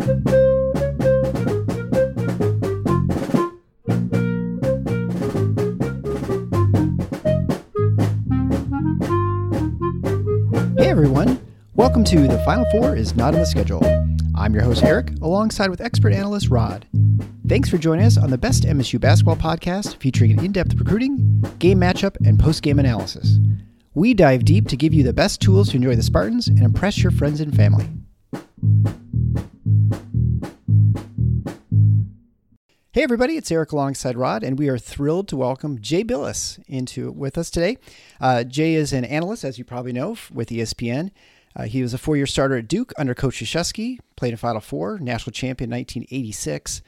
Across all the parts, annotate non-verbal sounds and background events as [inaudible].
Hey everyone, welcome to The Final Four is Not on the Schedule. I'm your host Eric, alongside with expert analyst Rod. Thanks for joining us on the best MSU basketball podcast featuring an in depth recruiting, game matchup, and post game analysis. We dive deep to give you the best tools to enjoy the Spartans and impress your friends and family. Hey everybody, it's Eric alongside Rod, and we are thrilled to welcome Jay Bilas into with us today. Uh, Jay is an analyst, as you probably know, with ESPN. Uh, he was a four-year starter at Duke under Coach Krzyzewski, played in Final Four, national champion 1986.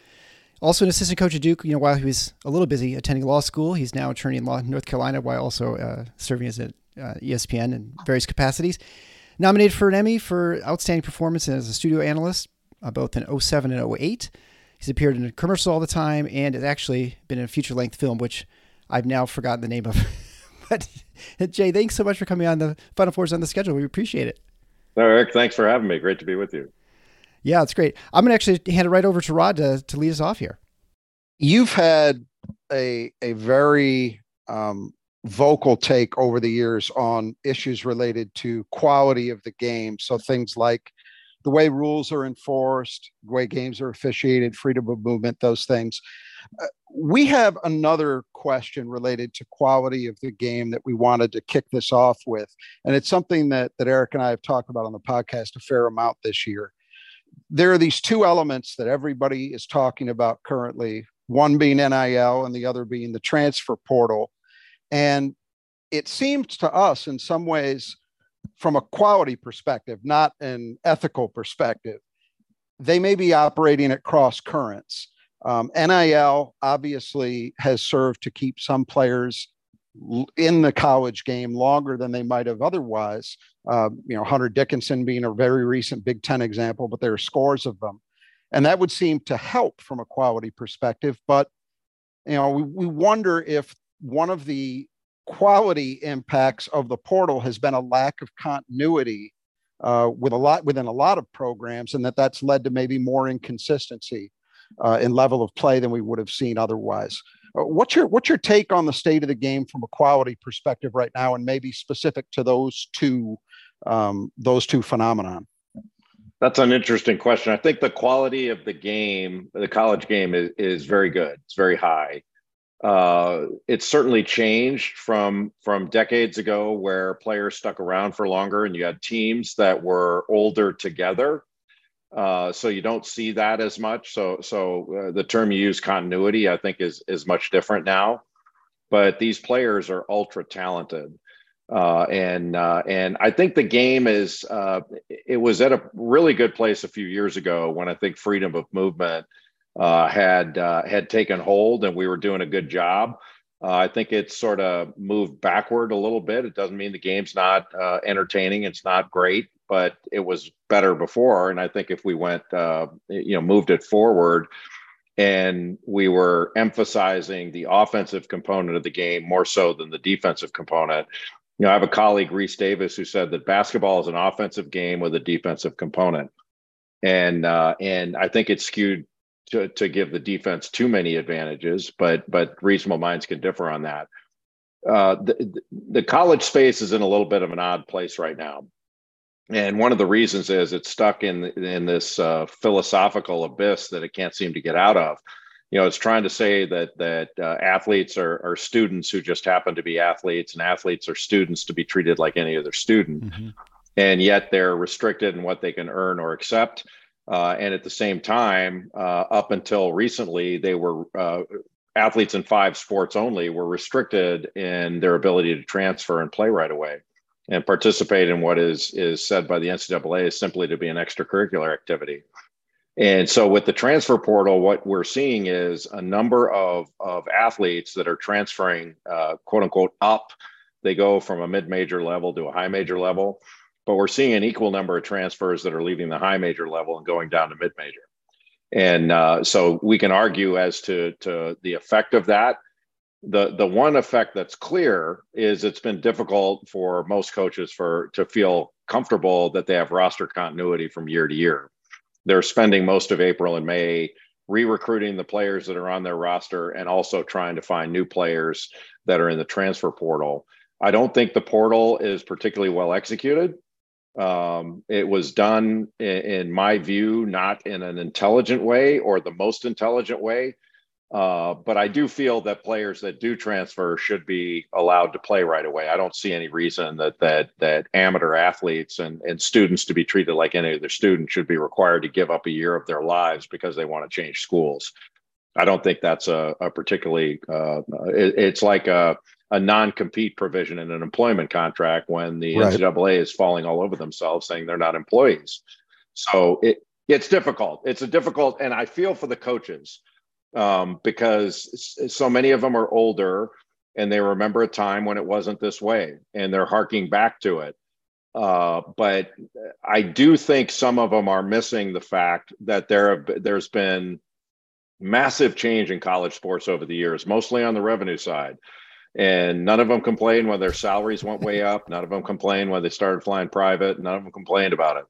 Also an assistant coach at Duke, you know, while he was a little busy attending law school, he's now attorney in law in North Carolina while also uh, serving as an uh, ESPN in various capacities. Nominated for an Emmy for outstanding performance as a studio analyst, uh, both in 07 and 08. He's appeared in a commercial all the time and has actually been in a feature length film, which I've now forgotten the name of. [laughs] but Jay, thanks so much for coming on the Final Fours on the schedule. We appreciate it. No, Eric, thanks for having me. Great to be with you. Yeah, it's great. I'm going to actually hand it right over to Rod to, to lead us off here. You've had a a very um, vocal take over the years on issues related to quality of the game. So things like the way rules are enforced, the way games are officiated, freedom of movement, those things. Uh, we have another question related to quality of the game that we wanted to kick this off with. And it's something that, that Eric and I have talked about on the podcast a fair amount this year. There are these two elements that everybody is talking about currently one being NIL and the other being the transfer portal. And it seems to us, in some ways, from a quality perspective, not an ethical perspective, they may be operating at cross currents. Um, NIL obviously has served to keep some players in the college game longer than they might have otherwise. Uh, you know, Hunter Dickinson being a very recent Big Ten example, but there are scores of them. And that would seem to help from a quality perspective. But, you know, we, we wonder if one of the quality impacts of the portal has been a lack of continuity uh, with a lot within a lot of programs, and that that's led to maybe more inconsistency uh, in level of play than we would have seen otherwise. Uh, what's your what's your take on the state of the game from a quality perspective right now, and maybe specific to those two um, those two phenomenon? That's an interesting question. I think the quality of the game, the college game, is, is very good. It's very high. Uh, it's certainly changed from from decades ago, where players stuck around for longer, and you had teams that were older together. Uh, so you don't see that as much. So so uh, the term you use, continuity, I think is is much different now. But these players are ultra talented. Uh, and uh, and I think the game is uh, it was at a really good place a few years ago when I think freedom of movement uh, had uh, had taken hold and we were doing a good job. Uh, I think it's sort of moved backward a little bit. It doesn't mean the game's not uh, entertaining. It's not great, but it was better before. And I think if we went, uh, you know, moved it forward, and we were emphasizing the offensive component of the game more so than the defensive component. You know, I have a colleague, Rece Davis, who said that basketball is an offensive game with a defensive component, and uh, and I think it skewed to, to give the defense too many advantages, but but reasonable minds can differ on that. Uh, the, the college space is in a little bit of an odd place right now, and one of the reasons is it's stuck in in this uh, philosophical abyss that it can't seem to get out of. You know, it's trying to say that that uh, athletes are, are students who just happen to be athletes, and athletes are students to be treated like any other student, mm-hmm. and yet they're restricted in what they can earn or accept uh, and at the same time, uh, up until recently, they were uh, athletes in five sports only were restricted in their ability to transfer and play right away and participate in what is is said by the NCAA is simply to be an extracurricular activity. And so with the transfer portal, what we're seeing is a number of, of athletes that are transferring, uh, quote unquote, up. They go from a mid major level to a high major level but we're seeing an equal number of transfers that are leaving the high major level and going down to mid major. And uh, so we can argue as to, to the effect of that. The, the one effect that's clear is it's been difficult for most coaches for to feel comfortable that they have roster continuity from year to year. they're spending most of April and May re-recruiting the players that are on their roster and also trying to find new players that are in the transfer portal. I don't think the portal is particularly well executed. Um, it was done, in, in, my view, not in an intelligent way or the most intelligent way. Uh, but I do feel that players that do transfer should be allowed to play right away. I don't see any reason that that that amateur athletes and, and students to be treated like any other student should be required to give up a year of their lives because they want to change schools. I don't think that's a, a particularly. Uh, it, it's like a a non-compete provision in an employment contract when the right. NCAA is falling all over themselves, saying they're not employees. So it it's difficult. It's a difficult, and I feel for the coaches um, because so many of them are older and they remember a time when it wasn't this way, and they're harking back to it. Uh, but I do think some of them are missing the fact that there have, there's been massive change in college sports over the years, mostly on the revenue side and none of them complained when their salaries went way up. None of them complained when they started flying private. None of them complained about it.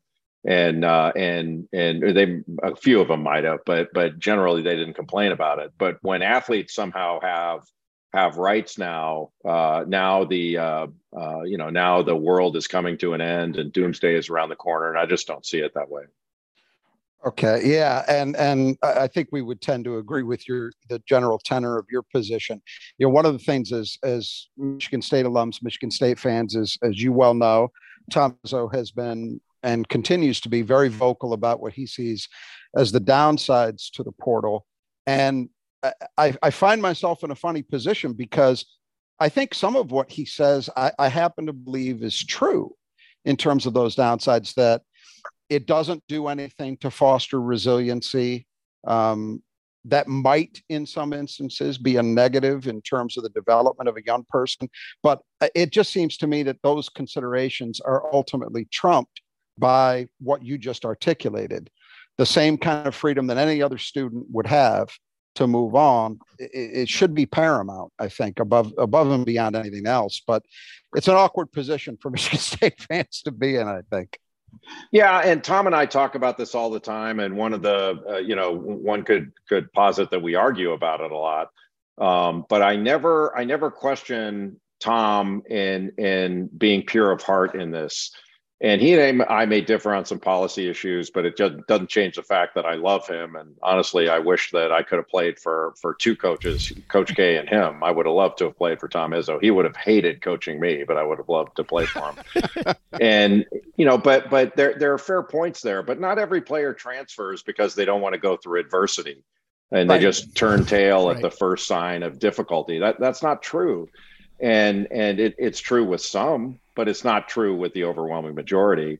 And uh, and and they a few of them might have, but but generally they didn't complain about it. But when athletes somehow have have rights now, uh, now the uh, uh, you know now the world is coming to an end and doomsday is around the corner, and I just don't see it that way. Okay, yeah, and and I think we would tend to agree with your the general tenor of your position. You know, one of the things is as Michigan State alums, Michigan State fans, is as you well know, Tom has been and continues to be very vocal about what he sees as the downsides to the portal, and I, I find myself in a funny position because I think some of what he says I, I happen to believe is true in terms of those downsides that it doesn't do anything to foster resiliency. Um, that might, in some instances, be a negative in terms of the development of a young person. But uh, it just seems to me that those considerations are ultimately trumped by what you just articulated. The same kind of freedom that any other student would have to move on, it, should be paramount, I think, above above and beyond anything else. But it's an awkward position for [laughs] Michigan State fans to be in, I think. Yeah, and Tom and I talk about this all the time, and one of the uh, you know one could could posit that we argue about it a lot, um, but I never I never question Tom in in being pure of heart in this and he and I may differ on some policy issues, but it just doesn't change the fact that I love him. And honestly, I wish that I could have played for for two coaches, Coach K and him. I would have loved to have played for Tom Izzo. He would have hated coaching me, but I would have loved to play for him. [laughs] and you know, but but there there are fair points there. But not every player transfers because they don't want to go through adversity, and right. they just turn tail right. at the first sign of difficulty. That that's not true and and it, it's true with some but it's not true with the overwhelming majority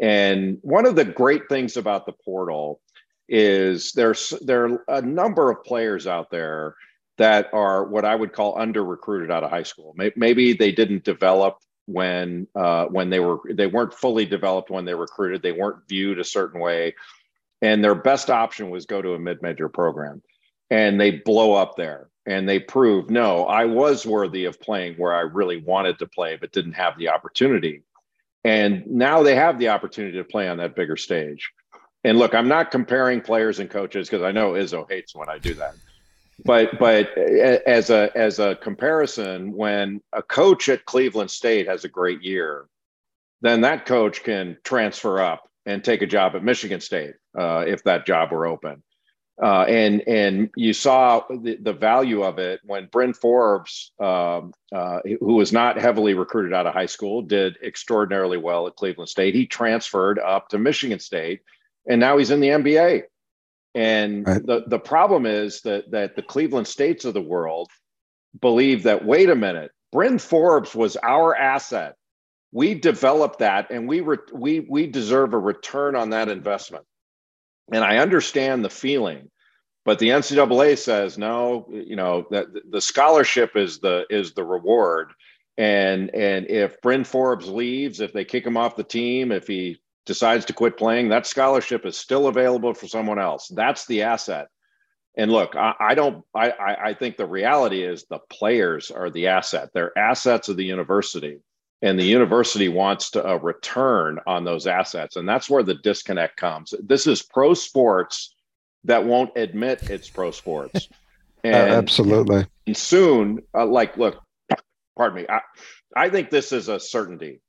and one of the great things about the portal is there's there are a number of players out there that are what I would call under recruited out of high school. Maybe they didn't develop when uh, when they were they weren't fully developed when they recruited. They weren't viewed a certain way, and their best option was go to a mid major program, and they blow up there and they prove no, I was worthy of playing where I really wanted to play, but didn't have the opportunity. And now they have the opportunity to play on that bigger stage. And look, I'm not comparing players and coaches because I know Izzo hates when I do that. But but as a as a comparison, when a coach at Cleveland State has a great year, then that coach can transfer up and take a job at Michigan State uh, if that job were open. Uh, and and you saw the, the value of it when Bryn Forbes, um, uh, who was not heavily recruited out of high school, did extraordinarily well at Cleveland State. He transferred up to Michigan State, and now he's in the NBA. And right. the the problem is that that the Cleveland States of the world believe that wait a minute, Bryn Forbes was our asset. We developed that, and we re- we we deserve a return on that investment and I understand the feeling, but the NCAA says no. You know that the scholarship is the is the reward, and and if Bryn Forbes leaves, if they kick him off the team, if he decides to quit playing, that scholarship is still available for someone else. That's the asset. And look, I, I don't. I, I think the reality is the players are the asset. They're assets of the university. And the university wants to uh, return on those assets and that's where the disconnect comes. This is pro sports that won't admit it's pro sports. [laughs] And, uh, absolutely. and soon uh, like look pardon me I, I think this is a certainty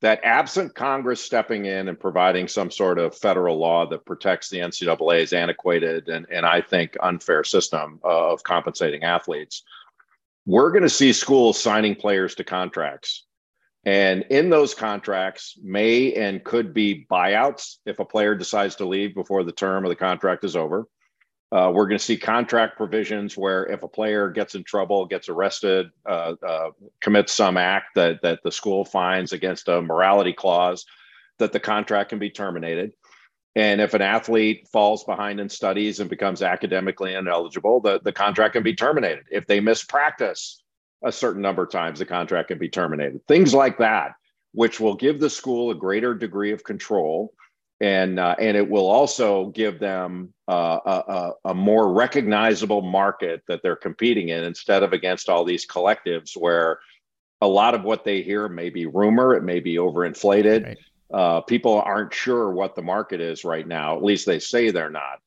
that absent congress stepping in and providing some sort of federal law that protects the ncaa's antiquated and, and i think unfair system of compensating athletes we're going to see schools signing players to contracts and in those contracts, may and could be buyouts if a player decides to leave before the term of the contract is over. Uh, we're going to see contract provisions where if a player gets in trouble, gets arrested, uh, uh, commits some act that, that the school finds against a morality clause, that the contract can be terminated. And if an athlete falls behind in studies and becomes academically ineligible, the, the contract can be terminated. If they miss practice, a certain number of times the contract can be terminated. Things like that, which will give the school a greater degree of control. And, uh, and it will also give them uh, a, a, more recognizable market that they're competing in instead of against all these collectives where a lot of what they hear may be rumor, it may be overinflated. Right. Uh, people aren't sure what the market is right now. At least they say they're not.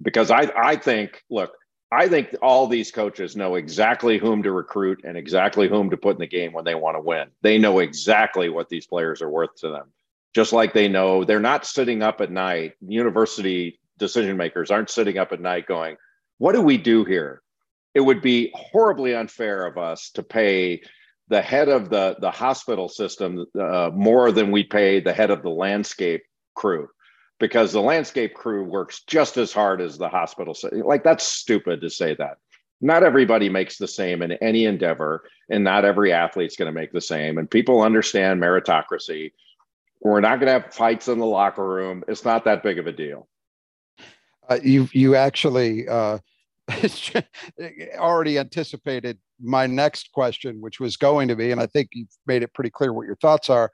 Because I, I think, look, I think all these coaches know exactly whom to recruit and exactly whom to put in the game when they want to win. They know exactly what these players are worth to them. Just like they know they're not sitting up at night, university decision makers aren't sitting up at night going, What do we do here? It would be horribly unfair of us to pay the head of the, the hospital system uh, more than we pay the head of the landscape crew because the landscape crew works just as hard as the hospital. Like that's stupid to say that. Not everybody makes the same in any endeavor, and not every athlete's going to make the same. And people understand meritocracy. We're not going to have fights in the locker room. It's not that big of a deal. Uh, you you actually uh, [laughs] already anticipated my next question, which was going to be, and I think you've made it pretty clear what your thoughts are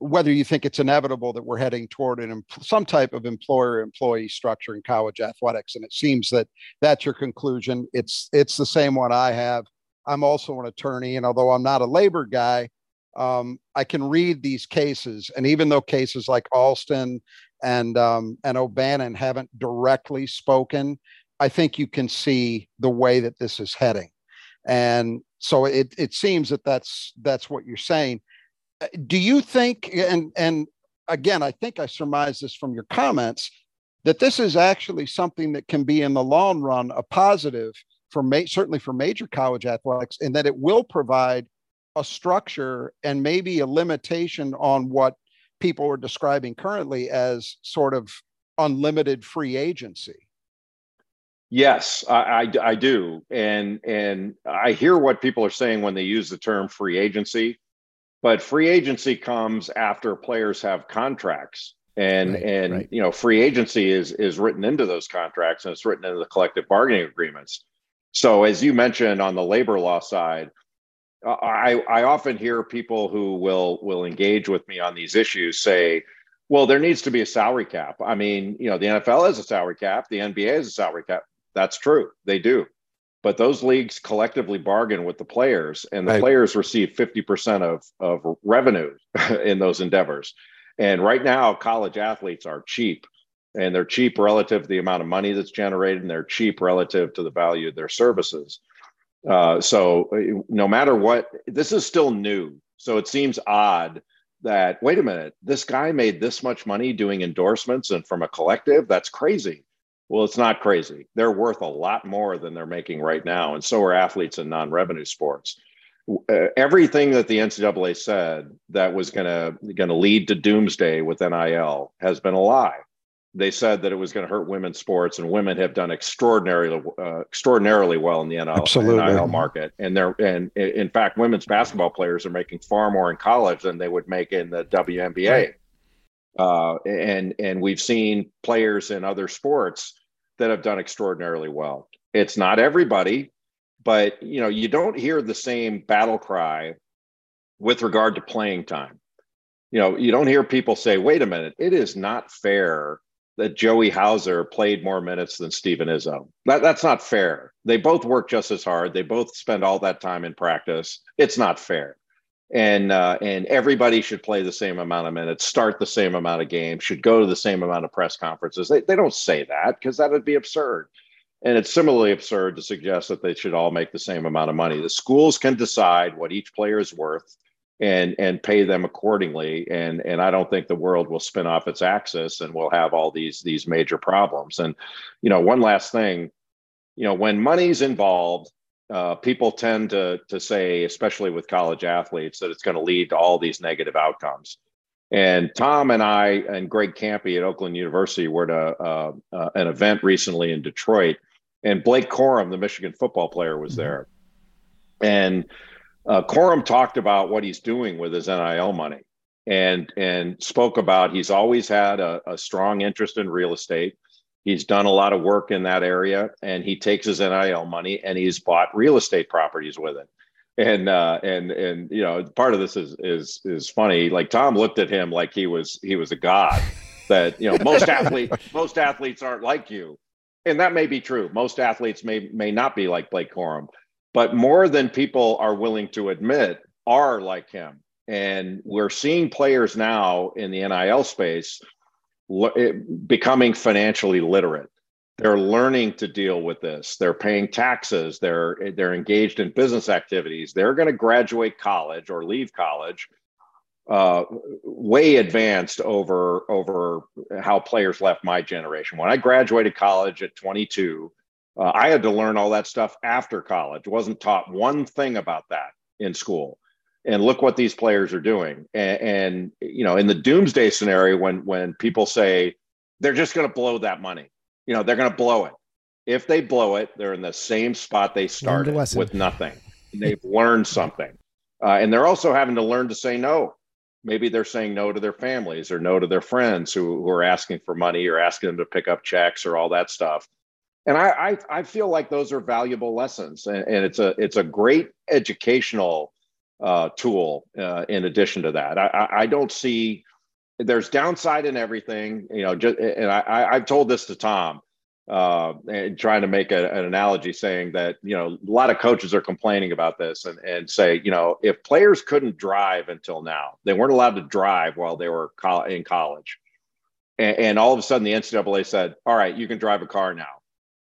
whether you think it's inevitable that we're heading toward an some type of employer employee structure in college athletics and it seems that that's your conclusion. It's it's the same one i have. I'm also an attorney and although i'm not a labor guy um, i can read these cases and even though cases like alston and um, and o'bannon haven't directly spoken i think you can see the way that this is heading. And so it, it seems that that's that's what you're saying Uh, do you think and and again i think i surmise this from your comments that this is actually something that can be in the long run a positive for ma- certainly for major college athletics and that it will provide a structure and maybe a limitation on what people are describing currently as sort of unlimited free agency? Yes I, I, I do. And and i hear what people are saying when they use the term free agency but free agency comes after players have contracts. And right, and right. you know free agency is is written into those contracts and it's written into the collective bargaining agreements. So as you mentioned on the labor law side i i often hear people who will will engage with me on these issues say well there needs to be a salary cap. I mean you know the nfl has a salary cap. The nba has a salary cap. That's true. They do but those leagues collectively bargain with the players and the right. players receive 50% of, of revenue [laughs] in those endeavors. And right now college athletes are cheap and they're cheap relative to the amount of money that's generated and they're cheap relative to the value of their services. Uh, so uh, no matter what this is still new. So it seems odd that wait a minute this guy made this much money doing endorsements and from a collective? That's crazy well, it's not crazy. They're worth a lot more than they're making right now. And so are athletes in non revenue sports. Uh, everything that the NCAA said that was going to going to lead to doomsday with NIL has been a lie. They said that it was going to hurt women's sports, and women have done extraordinarily uh, extraordinarily well in the NIL, NIL market. And they're and in fact, women's basketball players are making far more in college than they would make in the WNBA. Right. Uh, and and we've seen players in other sports that have done extraordinarily well. It's not everybody, but you know, you don't hear the same battle cry with regard to playing time. You know, you don't hear people say, "Wait a minute, it is not fair that Joey Hauser played more minutes than Steven Izzo." That, that's not fair. They both work just as hard. They both spend all that time in practice. It's not fair. And uh, and everybody should play the same amount of minutes, start the same amount of games, should go to the same amount of press conferences. They they don't say that because that would be absurd. And it's similarly absurd to suggest that they should all make the same amount of money. The schools can decide what each player is worth and and pay them accordingly. And and I don't think the world will spin off its axis and we'll have all these these major problems. And you know, one last thing, you know, when money's involved, uh, people tend to to say, especially with college athletes, that it's going to lead to all these negative outcomes. And Tom and I and Greg Kampe at Oakland University were at a, uh, uh, an event recently in Detroit, and Blake Corum, the Michigan football player, was mm-hmm. there. And uh, Corum talked about what he's doing with his NIL money, and and spoke about he's always had a, a strong interest in real estate. He's done a lot of work in that area, and he takes his NIL money and he's bought real estate properties with it. And uh, and and you know, part of this is is is funny. Like Tom looked at him like he was he was a god. That you know, most athletes [laughs] most athletes aren't like you and that may be true. Most athletes may may not be like Blake Corum, but more than people are willing to admit are like him. And we're seeing players now in the NIL space becoming financially literate. They're learning to deal with this. They're paying taxes. They're they're engaged in business activities. They're going to graduate college or leave college uh, way advanced over over how players left my generation. When I graduated college at 22, uh, I had to learn all that stuff after college. wasn't taught one thing about that in school. And look what these players are doing. And, and you know, in the doomsday scenario, when when people say they're just going to blow that money, you know, they're going to blow it. If they blow it, they're in the same spot they started with nothing. They've learned something, uh, and they're also having to learn to say no maybe they're saying no to their families or no to their friends who, who are asking for money or asking them to pick up checks or all that stuff and I, I, I feel like those are valuable lessons and, and it's a it's a great educational uh, tool uh, in addition to that. I, I don't see there's downside in everything you know just and I, i've told this to tom uh, and trying to make a, an analogy saying that you know a lot of coaches are complaining about this and, and say you know if players couldn't drive until now they weren't allowed to drive while they were co- in college. And, and, all of a sudden the ncaa said all right you can drive a car now.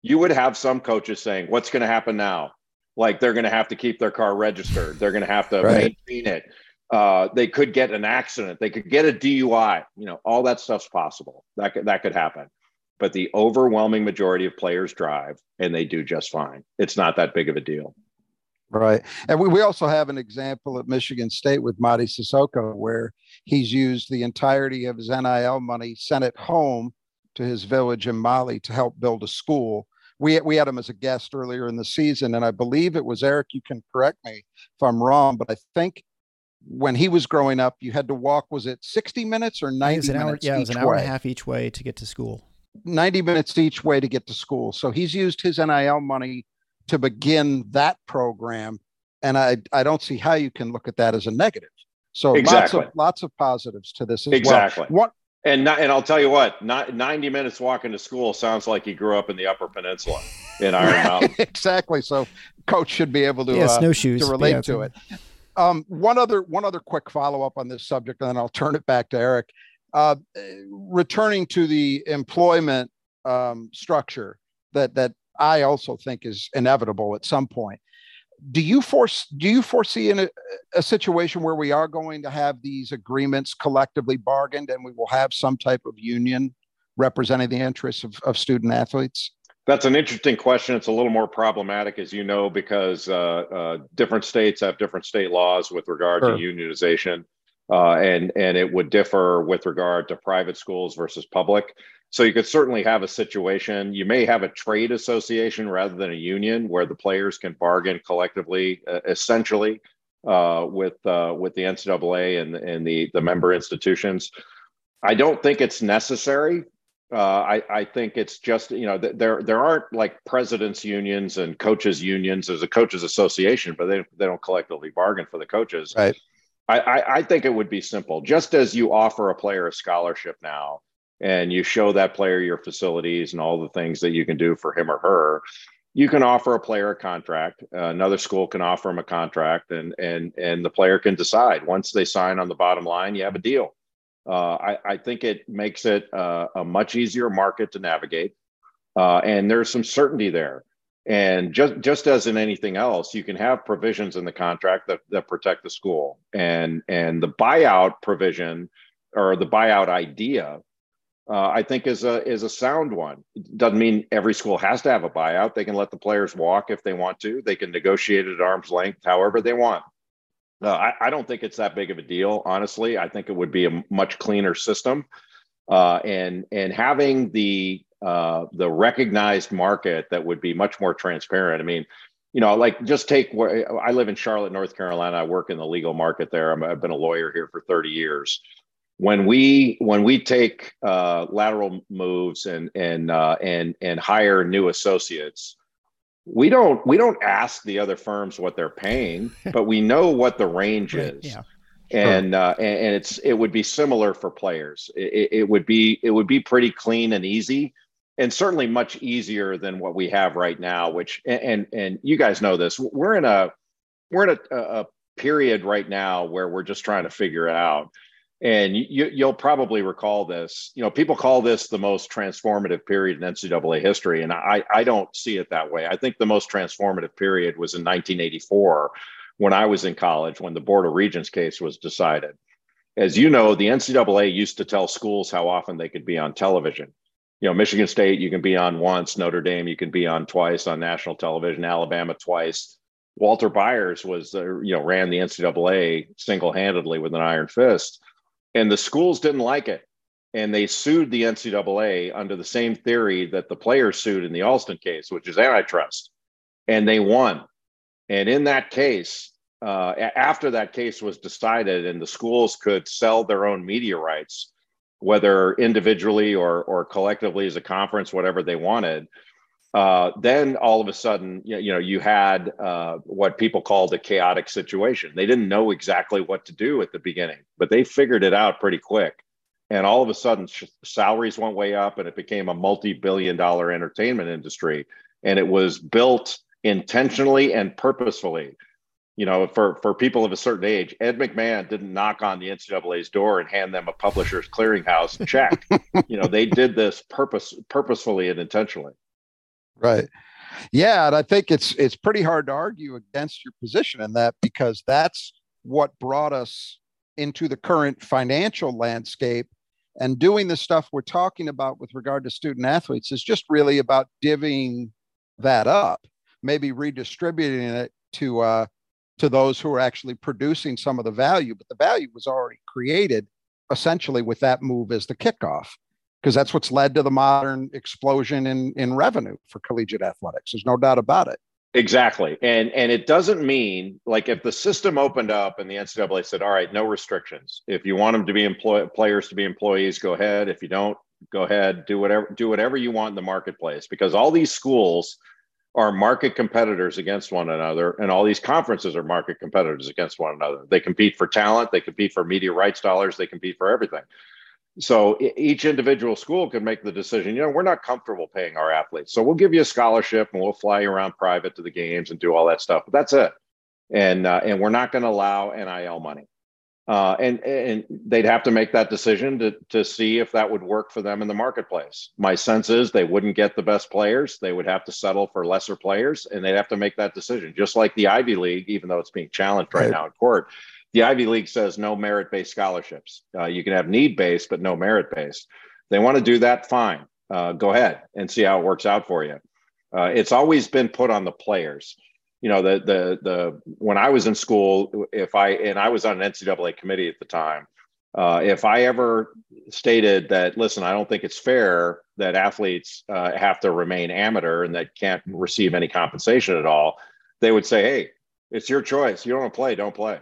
You would have some coaches saying what's going to happen now like they're going to have to keep their car registered they're going to have to right. maintain it uh, they could get an accident they could get a dui you know all that stuff's possible that could, that could happen but the overwhelming majority of players drive and they do just fine. It's not that big of a deal. Right. And we, we also have an example at Michigan State with Mady Sissoko, where he's used the entirety of his NIL money, sent it home to his village in Mali to help build a school. We, we had him as a guest earlier in the season, and I believe it was Eric. You can correct me if I'm wrong, but I think when he was growing up, you had to walk. Was it 60 minutes or 90 minutes? Hour, yeah, it was an hour way. and a half each way to get to school. 90 minutes each way to get to school. So he's used his NIL money to begin that program. And I, I don't see how you can look at that as a negative. So exactly. lots of lots of positives to this as exactly. well. What and not, and I'll tell you what, not 90 minutes walking to school sounds like he grew up in the Upper Peninsula in Iron Mountain. [laughs] exactly. So coach should be able to yeah, uh, snowshoes, to relate yeah, to it. Um, one other one other quick follow up on this subject, and then I'll turn it back to Eric. Uh, returning to the employment um, structure that that I also think is inevitable at some point. Do you force do you foresee in a, a situation where we are going to have these agreements collectively bargained and we will have some type of union representing the interests of, of student athletes? That's an interesting question. It's a little more problematic, as you know, because uh, uh, different states have different state laws with regard sure. to unionization uh, and and it would differ with regard to private schools versus public. So you could certainly have a situation. You may have a trade association rather than a union, where the players can bargain collectively, uh, essentially, uh, with uh, with the NCAA and and the the member institutions. I don't think it's necessary. Uh, I, I think it's just you know there there aren't like presidents unions and coaches unions. There's a coaches association, but they they don't collectively bargain for the coaches. Right. I, I, think it would be simple. Just as you offer a player a scholarship now, and you show that player your facilities and all the things that you can do for him or her, you can offer a player a contract. Uh, another school can offer him a contract, and and and the player can decide. Once they sign on the bottom line, you have a deal. Uh, I, I, think it makes it uh, a much easier market to navigate, uh, and there's some certainty there. And just just as in anything else, you can have provisions in the contract that, that protect the school, and and the buyout provision or the buyout idea uh, I think is a is a sound one. It doesn't mean every school has to have a buyout. They can let the players walk if they want to. They can negotiate at arm's length, however they want. Uh, I, I, don't think it's that big of a deal, honestly. I think it would be a much cleaner system, uh, and and having the uh, the recognized market that would be much more transparent. I mean, you know, like just take where I live in Charlotte, North Carolina. I work in the legal market there. i have been a lawyer here for 30 years when we when we take uh, lateral moves and and uh, and and hire new associates, we don't we don't ask the other firms what they're paying, [laughs] but we know what the range is. Yeah. And, uh, and and it's it would be similar for players. It, it would be it would be pretty clean and easy, and certainly much easier than what we have right now. Which and and you guys know this. We're in a we're in a, a period right now where we're just trying to figure it out and you, you'll probably recall this. You know, people call this the most transformative period in NCAA history, and I, I don't see it that way. I think the most transformative period was in 1984 when I was in college, when the Board of Regents case was decided. As you know, the NCAA used to tell schools how often they could be on television. You know, Michigan State, you can be on once, Notre Dame, you can be on twice on national television, Alabama twice. Walter Byers was, uh, you know, ran the NCAA single handedly with an iron fist and the schools didn't like it. And they sued the NCAA under the same theory that the players sued in the Alston case, which is antitrust. And they won. And in that case, uh, after that case was decided and the schools could sell their own media rights, whether individually or, or collectively as a conference, whatever they wanted, uh, then all of a sudden, you know, you had uh, what people called a chaotic situation. They didn't know exactly what to do at the beginning, but they figured it out pretty quick. And all of a sudden, sh- salaries went way up, and it became a multi-billion-dollar entertainment industry. And it was built intentionally and purposefully. You know, for for people of a certain age, Ed McMahon didn't knock on the NCAA's door and hand them a publisher's clearinghouse check. [laughs] you know, they did this purpose purposefully and intentionally. Right. Yeah, and I think it's it's pretty hard to argue against your position in that because that's what brought us into the current financial landscape and doing the stuff we're talking about with regard to student athletes is just really about divvying that up, maybe redistributing it to uh, to those who are actually producing some of the value. But the value was already created essentially with that move as the kickoff because that's what's led to the modern explosion in in revenue for collegiate athletics. There's no doubt about it. Exactly, and and it doesn't mean like if the system opened up and the NCAA said, "All right, no restrictions. If you want them to be employ players to be employees, go ahead. If you don't, go ahead. Do whatever do whatever you want in the marketplace." Because all these schools are market competitors against one another, and all these conferences are market competitors against one another. They compete for talent, they compete for media rights dollars, they compete for everything so each individual school can make the decision you know we're not comfortable paying our athletes. So we'll give you a scholarship and we'll fly you around private to the games and do all that stuff but that's it. And uh, and we're not going to allow nil money. Uh, and and they'd have to make that decision to to see if that would work for them in the marketplace. My sense is they wouldn't get the best players. They would have to settle for lesser players and they'd have to make that decision just like the ivy league even though it's being challenged right, right. now in court the Ivy League says no merit based scholarships. Uh, you can have need based, but no merit based. They want to do that, fine. Uh, go ahead and see how it works out for you. Uh, it's always been put on the players. You know, the the the when I was in school, if I and I was on an NCAA committee at the time, uh, if I ever stated that, listen, I don't think it's fair that athletes uh, have to remain amateur and that can't receive any compensation at all, they would say, hey, it's your choice. You don't want to play, don't play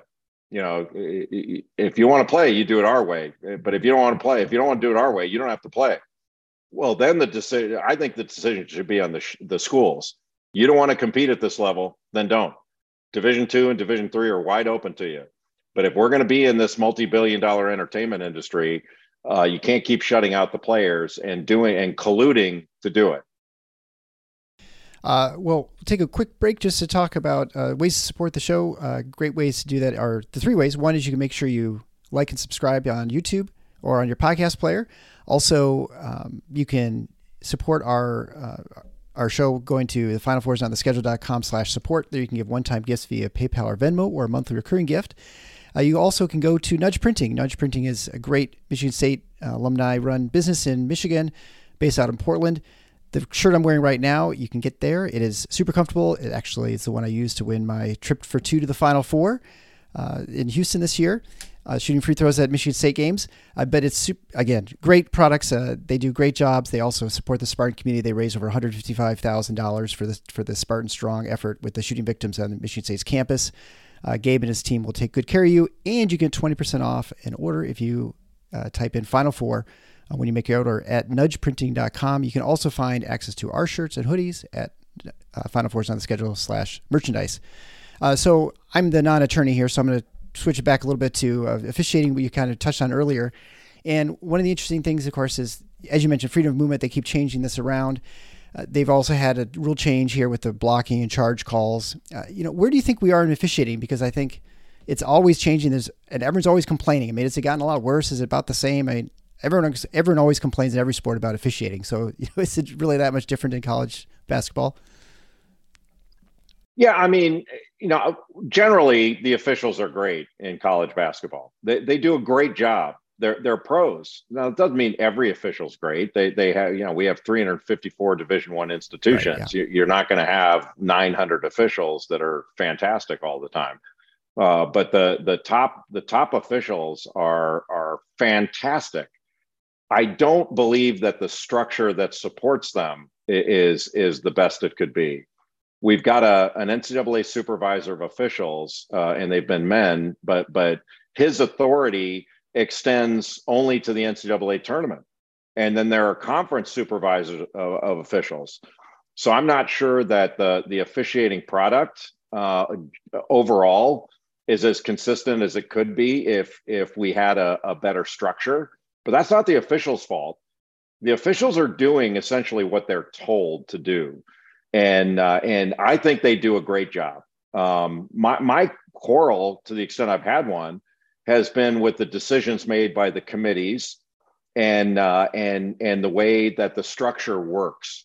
you know, if you want to play, you do it our way. But if you don't want to play, if you don't want to do it our way, you don't have to play. Well, then the decision, I think the decision should be on the, the schools. You don't want to compete at this level, then don't. Division two and Division three are wide open to you. But if we're going to be in this multi billion dollar entertainment industry, uh, you can't keep shutting out the players and doing and colluding to do it. Uh, well, take a quick break just to talk about uh, ways to support the show. Uh, great ways to do that are the three ways. One is you can make sure you like and subscribe on YouTube or on your podcast player. Also, um, you can support our uh, our show going to the final fours on the schedule.com slash support. There you can give one-time gifts via PayPal or Venmo or a monthly recurring gift. Uh, you also can go to Nudge Printing. Nudge Printing is a great Michigan State uh, alumni run business in Michigan, based out in Portland. The shirt I'm wearing right now, you can get there. It is super comfortable. It actually is the one I used to win my trip for two to the Final Four uh, in Houston this year. Uh, shooting free throws at Michigan State games. Uh, but it's super, again great products. Uh, they do great jobs. They also support the Spartan community. They raise over one hundred fifty five thousand dollars for the for the Spartan Strong effort with the shooting victims on Michigan State's campus. Uh, Gabe and his team will take good care of you, and you get twenty percent off an order if you uh, type in Final Four uh, when you make your order at nudgeprinting.com. You can also find access to our shirts and hoodies at uh, Final Fours on the schedule slash merchandise. Uh, so I'm the non-attorney here, so I'm going to switch it back a little bit to uh, officiating, what you kind of touched on earlier. And one of the interesting things, of course, is as you mentioned, freedom of movement. They keep changing this around. Uh, they've also had a rule change here with the blocking and charge calls. Uh, you know, where do you think we are in officiating? Because I think it's always changing. There's and everyone's always complaining. I mean, has it gotten a lot worse? Is it about the same? I mean, everyone everyone always complains in every sport about officiating. So [laughs] you know, is it really that much different in college basketball? Yeah, I mean, you know, generally the officials are great in college basketball. They they do a great job. They're they're pros. Now it doesn't mean every official's great. They they have you know we have 354 Division One institutions. Right, yeah. You're not going to have 900 officials that are fantastic all the time. Uh, but the the top the top officials are are fantastic I don't believe that the structure that supports them is is the best it could be. We've got a an NCAA supervisor of officials, uh, and they've been men, but but his authority extends only to the NCAA tournament, and then there are conference supervisors of, of officials. So I'm not sure that the the officiating product uh, overall is as consistent as it could be if if we had a, a better structure but that's not the officials' fault. The officials are doing essentially what they're told to do, and uh, and I think they do a great job. Um, my my quarrel, to the extent I've had one, has been with the decisions made by the committees and uh, and and the way that the structure works.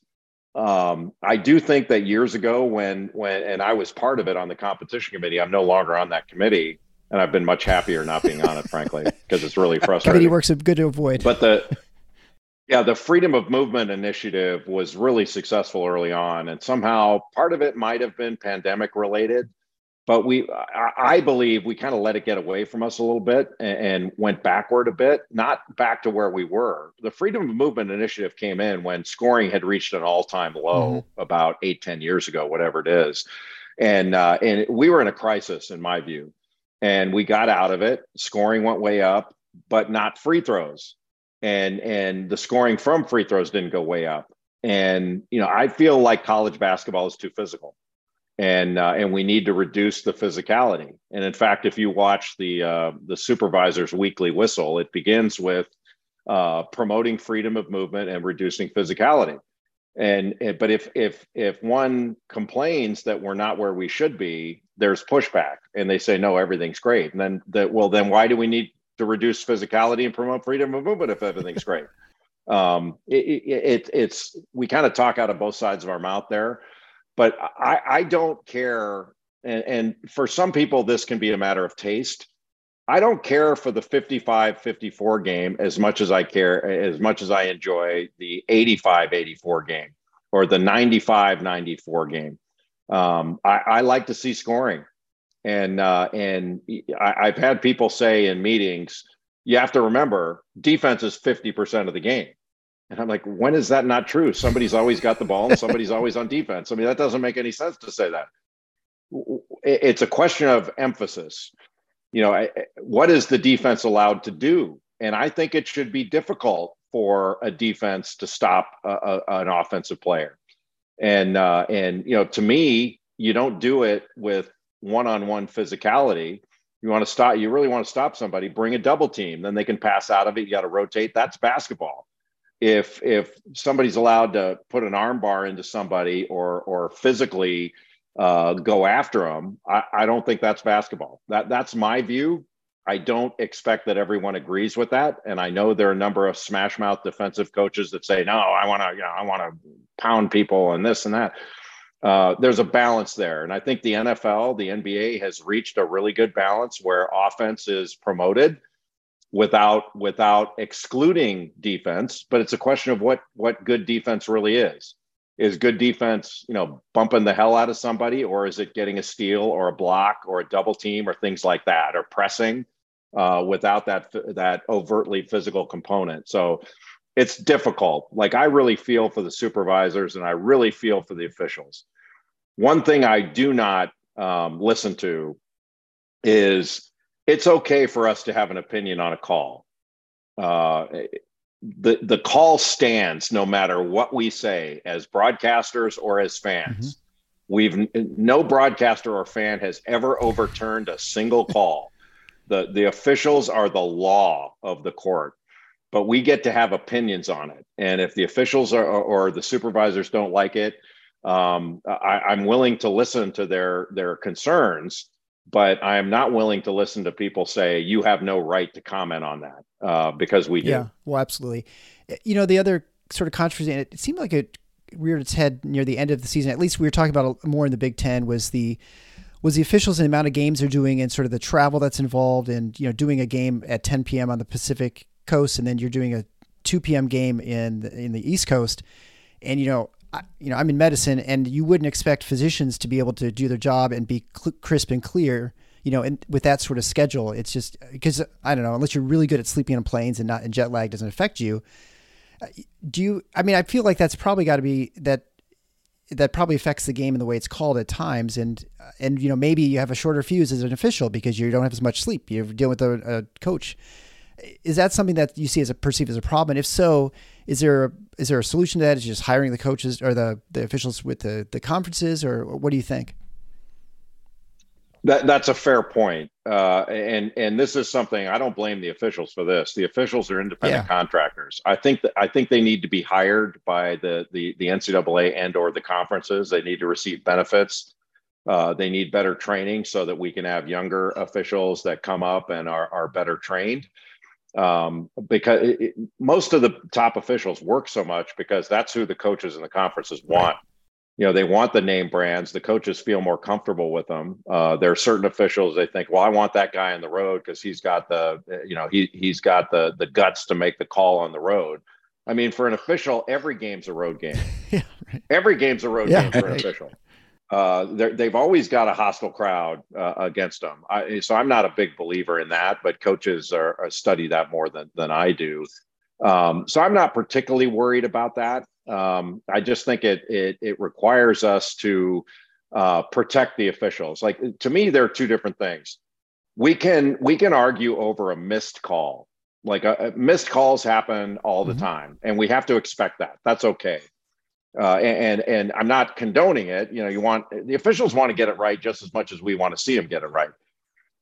Um, I do think that years ago, when when and I was part of it on the competition committee, I'm no longer on that committee and I've been much happier not being on it, frankly, [laughs] because it's really frustrating. Committee works good to avoid. But the yeah, the freedom of movement initiative was really successful early on, and somehow part of it might have been pandemic related, but we I, I believe we kind of let it get away from us a little bit and, and went backward a bit, not back to where we were. The freedom of movement initiative came in when scoring had reached an all time low mm-hmm. about eight ten years ago, whatever it is. And uh, and we were in a crisis, in my view and we got out of it. Scoring went way up, but not free throws, and and the scoring from free throws didn't go way up. And you know, I feel like college basketball is too physical, and uh, and we need to reduce the physicality. And in fact, if you watch the uh, the supervisor's weekly whistle, it begins with uh, promoting freedom of movement and reducing physicality. And but if if if one complains that we're not where we should be, there's pushback and they say no everything's great. And then that well then why do we need to reduce physicality and promote freedom of movement if everything's great? [laughs] Um, it, it, it's we kind of talk out of both sides of our mouth there but i i don't care. And, and for some people this can be a matter of taste. I don't care for the 55 54 game as much as i care as much as i enjoy the 85 84 game or the 95 94 game um, I, I, like to see scoring, and uh, and I, I've had people say in meetings, you have to remember defense is fifty percent of the game. And I'm like, when is that not true? Somebody's always got the ball and somebody's always on defense. I mean, that doesn't make any sense to say that. It's a question of emphasis. You know, what is the defense allowed to do? And I think it should be difficult for a defense to stop a, a, an offensive player and uh, and you know to me you don't do it with one-on-one physicality you want to stop you really want to stop somebody bring a double team then they can pass out of it you got to rotate that's basketball if if somebody's allowed to put an armbar into somebody or or physically uh, go after them, I, I don't think that's basketball. That that's my view. I don't expect that everyone agrees with that, and I know there are a number of smash mouth defensive coaches that say, "No, I want to, you know, I want to pound people and this and that." Uh, there's a balance there, and I think the NFL, the NBA, has reached a really good balance where offense is promoted without without excluding defense. But it's a question of what what good defense really is is good defense, you know, bumping the hell out of somebody, or is it getting a steal or a block or a double team or things like that, or pressing uh, without that that overtly physical component? So it's difficult. Like I really feel for the supervisors, and I really feel for the officials. One thing I do not um, listen to is it's okay for us to have an opinion on a call. Uh, the the call stands no matter what we say as broadcasters or as fans. Mm-hmm. We've no broadcaster or fan has ever overturned a single call. The The officials are the law of the court, but we get to have opinions on it. And if the officials are, or the supervisors don't like it, um, I, I'm willing to listen to their their concerns but I am not willing to listen to people say you have no right to comment on that uh, because we do. Yeah, well, absolutely. Eh, you know, the other sort of controversy, and it seemed like it reared its head near the end of the season. At least we were talking about more in the Big Ten was the was the officials and the amount of games they're doing and sort of the travel that's involved and you know doing a game at 10 p.m. on the Pacific coast and then you're doing a 2 p.m. game in the, in the East Coast and you know I, you know, I'm in medicine, and you wouldn't expect physicians to be able to do their job and be cl- crisp and clear. You know, and with that sort of schedule, it's just because I don't know, unless you're really good at sleeping on planes and not and jet lag doesn't affect you. Uh, do you? I mean, I feel like that's probably got to be that that probably affects the game and the way it's called at times. And uh, and you know, maybe you have a shorter fuse as an official because you don't have as much sleep. You're dealing with a, a coach. Is that something that you see as a perceived as a problem? And if so, is there a, is there a solution to that? Is just hiring the coaches or the, the officials with the, the conferences, or what do you think? That that's a fair point. Uh, and and this is something I don't blame the officials for this. The officials are independent yeah. contractors. I think that I think they need to be hired by the the the NCAA and or the conferences. They need to receive benefits. Uh, they need better training so that we can have younger officials that come up and are are better trained um, because it, most of the top officials work so much because that's who the coaches and the conferences want. You know, they want the name brands. The coaches feel more comfortable with them. Uh, there are certain officials they think, well, I want that guy on the road because he's got the, you know, he he's got the the guts to make the call on the road. I mean, for an official, every game's a road game. [laughs] yeah, right. Every game's a road yeah, game for an official uh, they've always got a hostile crowd uh, against them. I, so I'm not a big believer in that, but coaches are, are study that more than than I do. Um, so I'm not particularly worried about that. Um, I just think it it, it requires us to uh, protect the officials. Like to me, there are two different things. We can we can argue over a missed call. Like a, uh, a missed calls happen all the mm-hmm. time, and we have to expect that. That's okay uh, and and I'm not condoning it. You know, you want the officials want to get it right just as much as we want to see them get it right.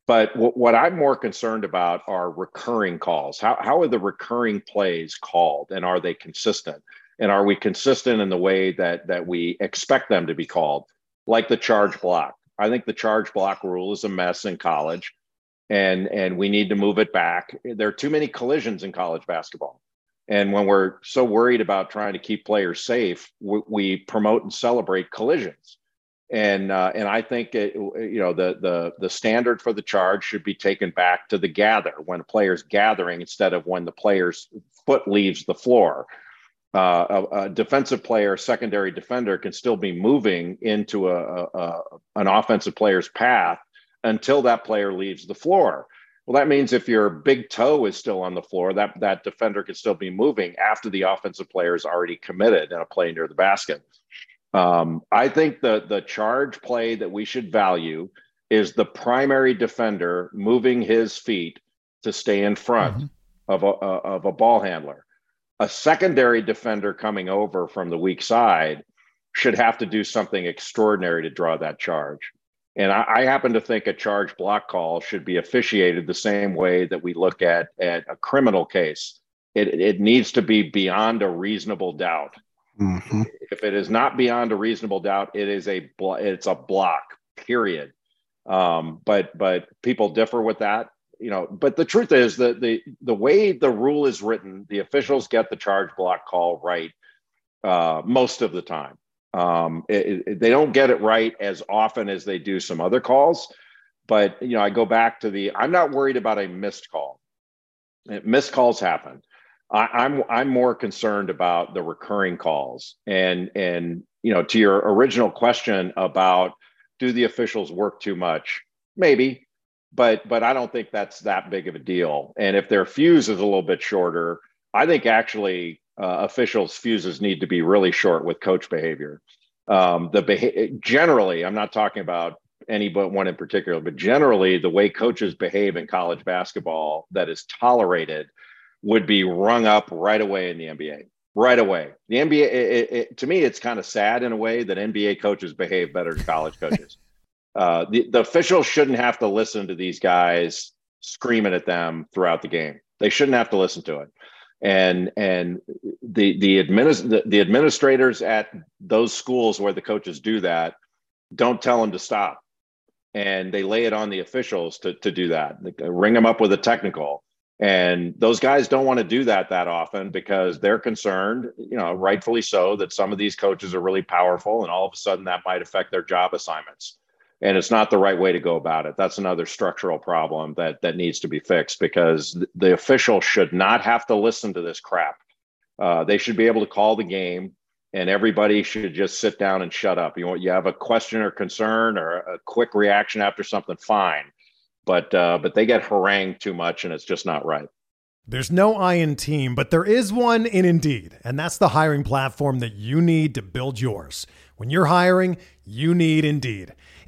But w- what I'm more concerned about are recurring calls. How how are the recurring plays called, and are they consistent? And are we consistent in the way that that we expect them to be called? Like the charge block. I think the charge block rule is a mess in college, and and we need to move it back. There are too many collisions in college basketball and when we're so worried about trying to keep players safe, we, we promote and celebrate collisions. And uh, and I think it, you know the the the standard for the charge should be taken back to the gather when a player's gathering instead of when the player's foot leaves the floor. Uh, a, a, defensive player, secondary defender, can still be moving into a, a, an offensive player's path until that player leaves the floor. Well, that means if your big toe is still on the floor, that that defender can still be moving after the offensive player is already committed in a play near the basket. Um, I think the the charge play that we should value is the primary defender moving his feet to stay in front mm-hmm. of a of a ball handler. A secondary defender coming over from the weak side should have to do something extraordinary to draw that charge. And I, I, happen to think a charge block call should be officiated the same way that we look at, at a criminal case. it, it needs to be beyond a reasonable doubt. Mm-hmm. If it is not beyond a reasonable doubt, it is a it's a block. Period. Um, but but people differ with that, you know. But the truth is that the the way the rule is written, the officials get the charge block call right uh, most of the time. Um, it, it, they don't get it right as often as they do some other calls. But you know, I go back to the I'm not worried about a missed call. Missed calls happen. I, I'm, I'm more concerned about the recurring calls and and you know to your original question about do the officials work too much? Maybe, but but I don't think that's that big of a deal. And if their fuse is a little bit shorter, I think actually uh, officials' fuses need to be really short with coach behavior. Um, the beha- generally, I'm not talking about any but one in particular, but generally, the way coaches behave in college basketball that is tolerated would be rung up right away in the NBA. Right away, the NBA. It, it, to me, it's kind of sad in a way that NBA coaches behave better than college coaches. Uh, the, the officials shouldn't have to listen to these guys screaming at them throughout the game. They shouldn't have to listen to it. And and the the, administ- the, the administrators at those schools where the coaches do that don't tell them to stop. And they lay it on the officials to, to do that. They ring them up with a technical. And those guys don't want to do that that often because they're concerned you know rightfully so that some of these coaches are really powerful and all of a sudden that might affect their job assignments and it's not the right way to go about it. That's another structural problem that that needs to be fixed because the official should not have to listen to this crap. Uh, they should be able to call the game and everybody should just sit down and shut up. You want you have a question or concern or a quick reaction after something fine. But uh, but they get harangued too much and it's just not right. There's no I in team, but there is one in Indeed, and that's the hiring platform that you need to build yours. When you're hiring, you need Indeed.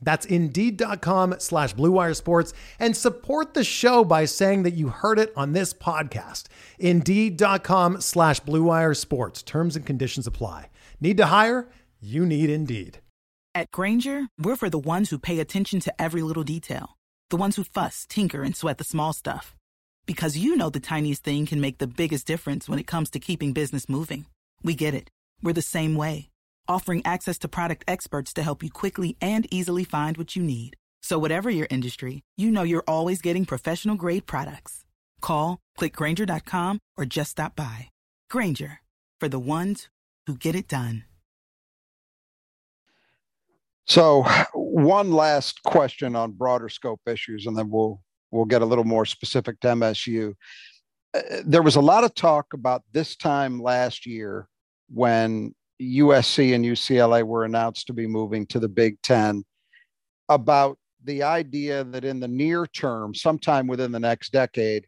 That's Indeed.com slash Sports and support the show by saying that you heard it on this podcast. Indeed.com slash Sports. Terms and conditions apply. Need to hire? You need Indeed. At Grainger, we're for the ones who pay attention to every little detail. The ones who fuss, tinker, and sweat the small stuff. Because you know the tiniest thing can make the biggest difference when it comes to keeping business moving. We get it. We're the same way offering access to product experts to help you quickly and easily find what you need. So whatever your industry, you know you're always getting professional grade products. Call, clickgrainger.com, or just stop by. Grainger, for the ones who get it done. So, one last question on broader scope issues, and then we'll we'll get a little more specific to MSU. Uh, there was a lot of talk about this time last year when USC and UCLA were announced to be moving to the Big Ten about the idea that in the near term, sometime within the next decade,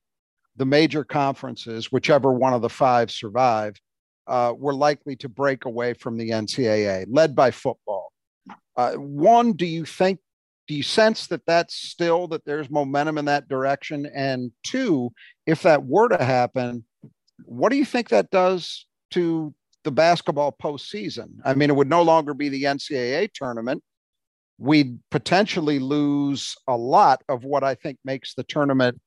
the major conferences, whichever one of the five survive, uh, were likely to break away from the NCAA, led by football. Uh, one, do you think, do you sense that that's still that there's momentum in that direction? And two, if that were to happen, what do you think that does to the basketball postseason. I mean, it would no longer be the NCAA tournament. We'd potentially lose a lot of what I think makes the tournament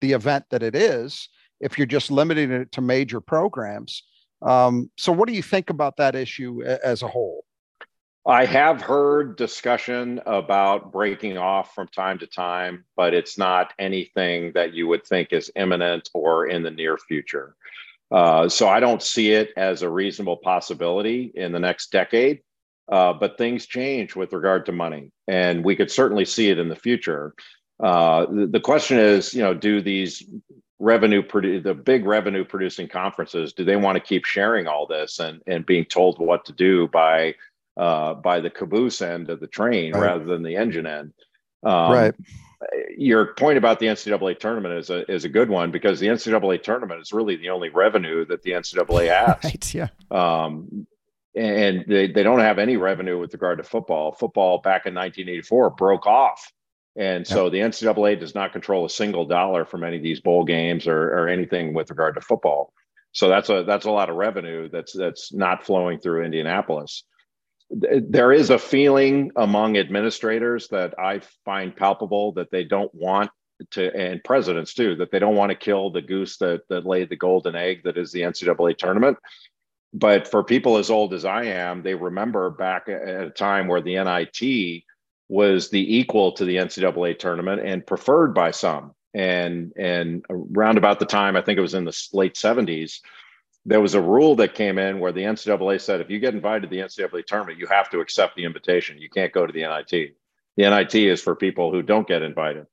the event that it is if you're just limiting it to major programs. Um, so, what do you think about that issue as a whole? I have heard discussion about breaking off from time to time, but it's not anything that you would think is imminent or in the near future. Uh, so I don't see it as a reasonable possibility in the next decade. Uh, but things change with regard to money, and we could certainly see it in the future. Uh, the, the, question is, you know, do these revenue produ- the big revenue producing conferences do they want to keep sharing all this and and being told what to do by uh, by the caboose end of the train right. rather than the engine end um, right your point about the NCAA tournament is a is a good one because the NCAA tournament is really the only revenue that the NCAA [laughs] has. right. Yeah. Um, and they, they don't have any revenue with regard to football. Football back in 1984 broke off. And so yep. the NCAA does not control a single dollar from any of these bowl games or, or anything with regard to football. So that's a that's a lot of revenue that's that's not flowing through Indianapolis. There is a feeling among administrators that I find palpable that they don't want to, and presidents too, that they don't want to kill the goose that that laid the golden egg that is the NCAA tournament but for people as old as I am, they remember back at a time where the NIT was the equal to the NCAA tournament and preferred by some. And and around about the time, I think it was in the late 70s, there was a rule that came in where the NCAA said if you get invited to the NCAA tournament, you have to accept the invitation. You can't go to the NIT. The NIT is for people who don't get invited.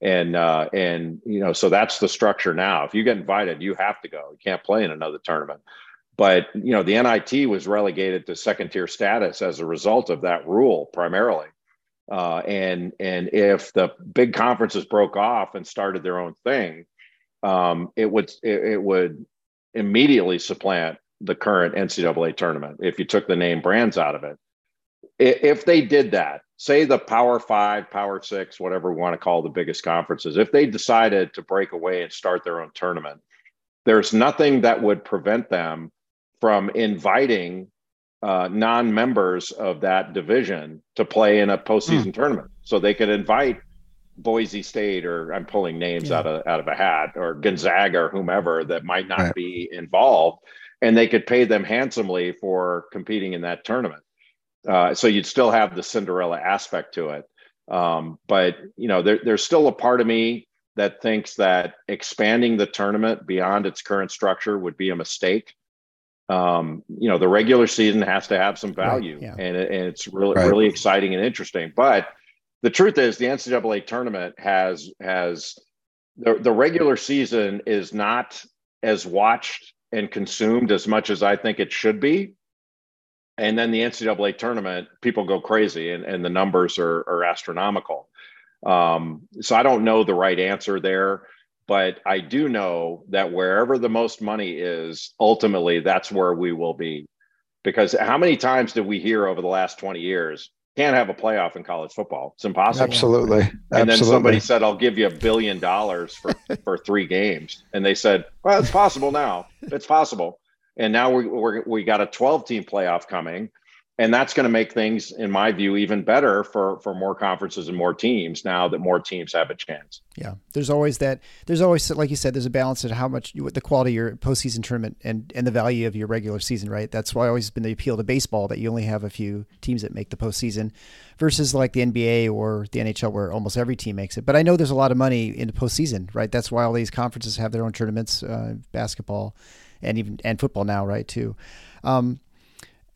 And uh, and you know, so that's the structure now. If you get invited, you have to go. You can't play in another tournament. But you know, the NIT was relegated to second tier status as a result of that rule, primarily. Uh, and and if the big conferences broke off and started their own thing, um, it would it, it, would immediately supplant the current NCAA tournament if you took the name brands out of it. If they did that, say the Power Five, Power Six, whatever we want to call the biggest conferences, if they decided to break away and start their own tournament, there's nothing that would prevent them from inviting uh, non-members of that division to play in a postseason mm. tournament. So they could invite Boise State, or I'm pulling names yeah. out of out of a hat, or Gonzaga, or whomever that might not right. be involved, and they could pay them handsomely for competing in that tournament. Uh, so you'd still have the Cinderella aspect to it. Um, but you know, there, there's still a part of me that thinks that expanding the tournament beyond its current structure would be a mistake um, you know, the regular season has to have some value, right, yeah. and, and it's really right. really exciting and interesting. But the truth is, the NCAA tournament has has the, the regular season is not as watched and consumed as much as I think it should be. And then the NCAA tournament, people go crazy, and, and the numbers are, are astronomical. Um, so I don't know the right answer there. But I do know that wherever the most money is, ultimately, that's where we will be. Because how many times did we hear over the last 20 years, can't have a playoff in college football? It's impossible. Absolutely. And Absolutely. then somebody said, I'll give you a billion dollars for, for three games. And they said, well, it's possible now. It's possible. And now we we we got a 12 team playoff coming and that's going to make things in my view even better for for more conferences and more teams now that more teams have a chance. Yeah. There's always that there's always like you said there's a balance at how much you, the quality of your postseason tournament and and the value of your regular season right? That's why always been the appeal to baseball that you only have a few teams that make the postseason versus like the nba or the nhl where almost every team makes it. But i know there's a lot of money in the postseason right? That's why all these conferences have their own tournaments uh, basketball and even and football now right too. Um,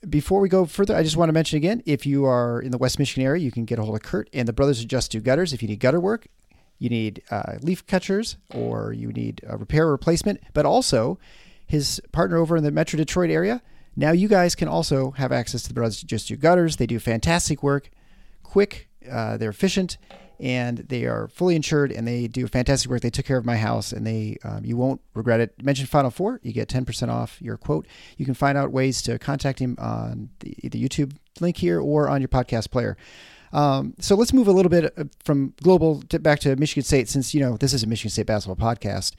before we go further, I just want to mention again if you are in the West Michigan area, you can get a hold of Kurt and the Brothers Just Do Gutters. If you need gutter work, you need uh, leaf catchers, or you need a repair or replacement, but also his partner over in the Metro Detroit area. Now you guys can also have access to the Brothers Just Do Gutters. They do fantastic work, quick, uh, they're efficient, and they are fully insured and they do fantastic work. They took care of my house and they um, you won't regret it. Mention Final Four, you get 10% off your quote. You can find out ways to contact him on the, the YouTube link here or on your podcast player. Um, so let's move a little bit uh, from global to back to Michigan State since you know this is a Michigan State basketball podcast.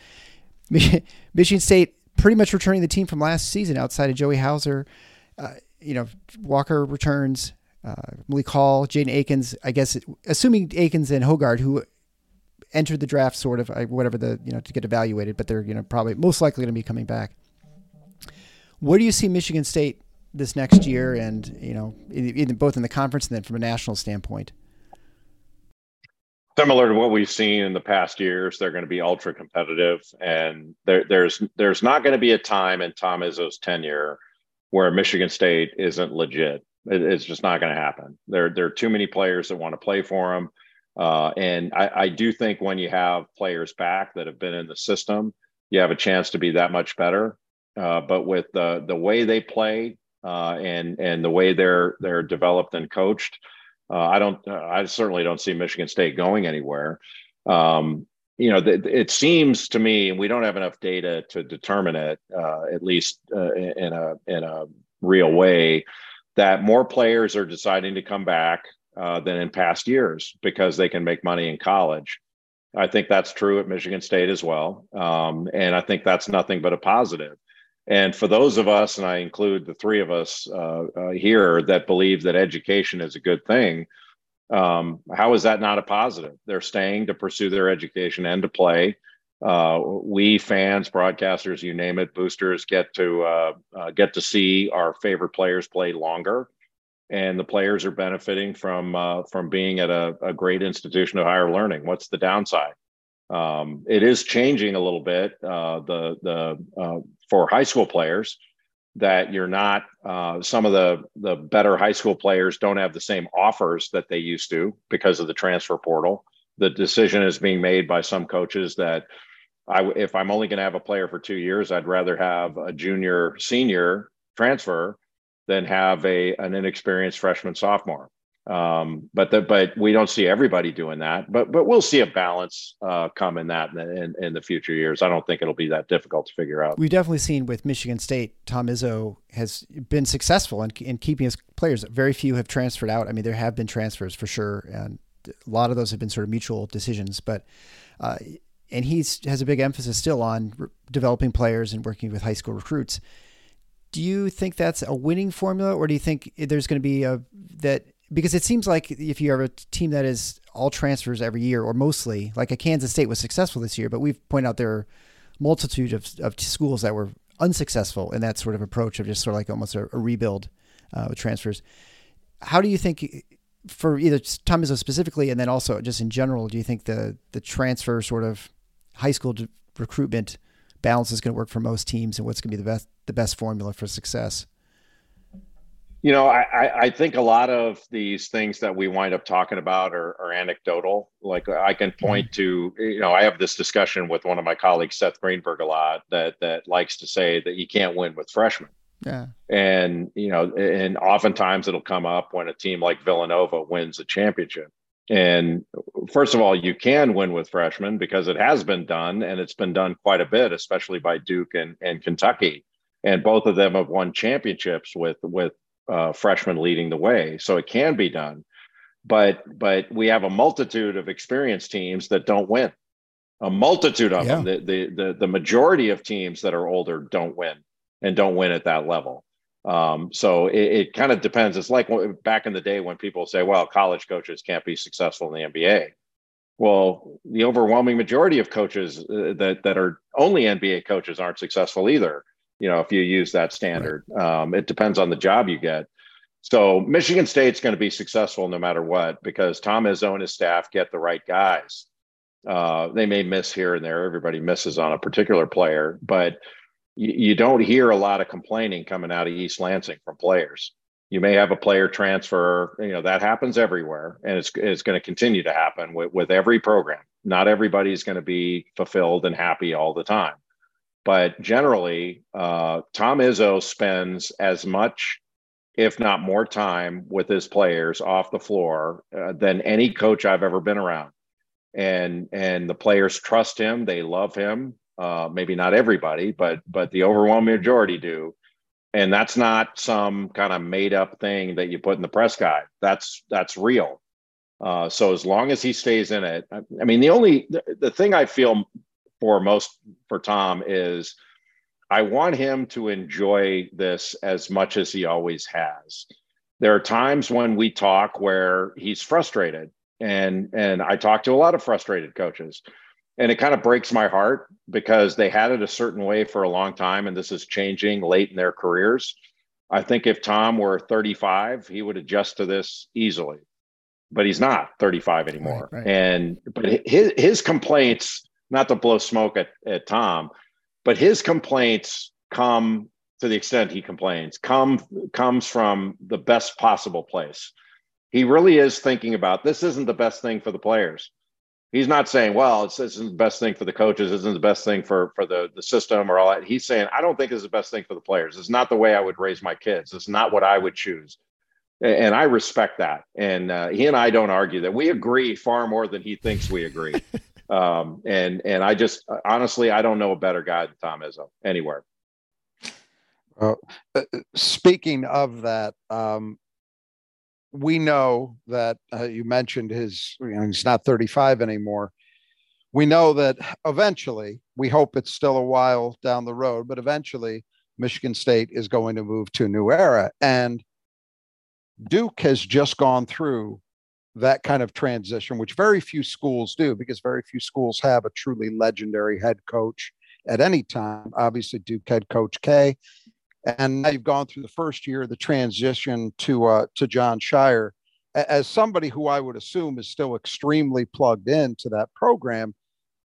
[laughs] Michigan State pretty much returning the team from last season outside of Joey Hauser. Uh, you know, Walker returns uh, Malik Hall, Jaden Akins. I guess assuming Akins and Hoggard, who entered the draft, sort of whatever the you know to get evaluated, but they're you know probably most likely going to be coming back. Where do you see Michigan State this next year, and you know, in, in, both in the conference and then from a national standpoint? Similar to what we've seen in the past years, they're going to be ultra competitive, and there, there's there's not going to be a time in Tom Izzo's tenure where Michigan State isn't legit. It, it's just not going to happen. There, there are too many players that want to play for him. Uh, and I, I, do think when you have players back that have been in the system, you have a chance to be that much better. Uh, but with the the way they play uh, and and the way they're they're developed and coached, uh, I don't I certainly don't see Michigan State going anywhere. Um, you know, th- it seems to me, and we don't have enough data to determine it, uh, at least uh, in a in a real way, that more players are deciding to come back uh, than in past years because they can make money in college. I think that's true at Michigan State as well, um, and I think that's nothing but a positive. And for those of us, and I include the three of us uh, uh, here that believe that education is a good thing, um, how is that not a positive? They're staying to pursue their education and to play. Uh, we fans, broadcasters, you name it, boosters get to uh, uh, get to see our favorite players play longer, and the players are benefiting from uh, from being at a, a, great institution of higher learning. What's the downside? Um, it is changing a little bit. Uh, the the uh, for high school players, that you're not some of the the better high school players don't have the same offers that they used to because of the transfer portal the decision is being made by some coaches that I, if I'm only going to have a player for two years, I'd rather have a junior senior transfer than have a an inexperienced freshman sophomore. Um, but the, but we don't see everybody doing that. But but we'll see a balance uh, come in that in, in, in the future years. I don't think it'll be that difficult to figure out. We've definitely seen with Michigan State, Tom Izzo has been successful in, in keeping his players. Very few have transferred out. I mean, there have been transfers for sure, and a lot of those have been sort of mutual decisions. But uh, and he has a big emphasis still on re- developing players and working with high school recruits. Do you think that's a winning formula, or do you think there's going to be a that because it seems like if you have a team that is all transfers every year or mostly like a Kansas State was successful this year, but we've pointed out there are multitude of, of schools that were unsuccessful in that sort of approach of just sort of like almost a, a rebuild uh, with transfers. How do you think for either Tom Izzo specifically and then also just in general, do you think the the transfer sort of high school recruitment balance is going to work for most teams and what's going to be the best the best formula for success? You know, I, I think a lot of these things that we wind up talking about are, are anecdotal. Like I can mm-hmm. point to, you know, I have this discussion with one of my colleagues, Seth Greenberg, a lot that that likes to say that you can't win with freshmen. Yeah. And you know, and oftentimes it'll come up when a team like Villanova wins a championship. And first of all, you can win with freshmen because it has been done, and it's been done quite a bit, especially by Duke and, and Kentucky. And both of them have won championships with with uh, freshmen leading the way. So it can be done. But but we have a multitude of experienced teams that don't win. A multitude of yeah. them. The, the, the the majority of teams that are older don't win and don't win at that level. Um, so it, it kind of depends. It's like back in the day when people say, "Well, college coaches can't be successful in the NBA." Well, the overwhelming majority of coaches uh, that that are only NBA coaches aren't successful either you know, if you use that standard. Um, it depends on the job you get. So Michigan State's going to be successful no matter what because Tom Izzo and his staff get the right guys. Uh, they may miss here and there. Everybody misses on a particular player, but you, you don't hear a lot of complaining coming out of East Lansing from players. You may have a player transfer, you know, that happens everywhere and it's, it's going to continue to happen with, with every program. Not everybody's going to be fulfilled and happy all the time. But generally, uh, Tom Izzo spends as much, if not more, time with his players off the floor uh, than any coach I've ever been around. And and the players trust him; they love him. Uh, maybe not everybody, but but the overwhelming majority do. And that's not some kind of made up thing that you put in the press guide. That's that's real. Uh, so as long as he stays in it, I, I mean, the only the, the thing I feel for most for Tom is I want him to enjoy this as much as he always has. There are times when we talk where he's frustrated and and I talk to a lot of frustrated coaches and it kind of breaks my heart because they had it a certain way for a long time and this is changing late in their careers. I think if Tom were 35, he would adjust to this easily. But he's not 35 anymore. Right, right. And but his his complaints not to blow smoke at, at Tom, but his complaints come to the extent he complains come comes from the best possible place he really is thinking about this isn't the best thing for the players. He's not saying, well, it's, this isn't the best thing for the coaches, this isn't the best thing for, for the, the system or all that. He's saying, I don't think it's the best thing for the players. It's not the way I would raise my kids. It's not what I would choose. And I respect that. And uh, he and I don't argue that. We agree far more than he thinks we agree. [laughs] um, and and I just honestly, I don't know a better guy than Tom Izzo anywhere. Uh, speaking of that, um, we know that uh, you mentioned his, you know, he's not 35 anymore. We know that eventually, we hope it's still a while down the road, but eventually, Michigan State is going to move to a new era. And Duke has just gone through that kind of transition, which very few schools do, because very few schools have a truly legendary head coach at any time. Obviously, Duke head coach K and now you've gone through the first year, of the transition to uh, to Jon Scheyer As somebody who I would assume is still extremely plugged into that program,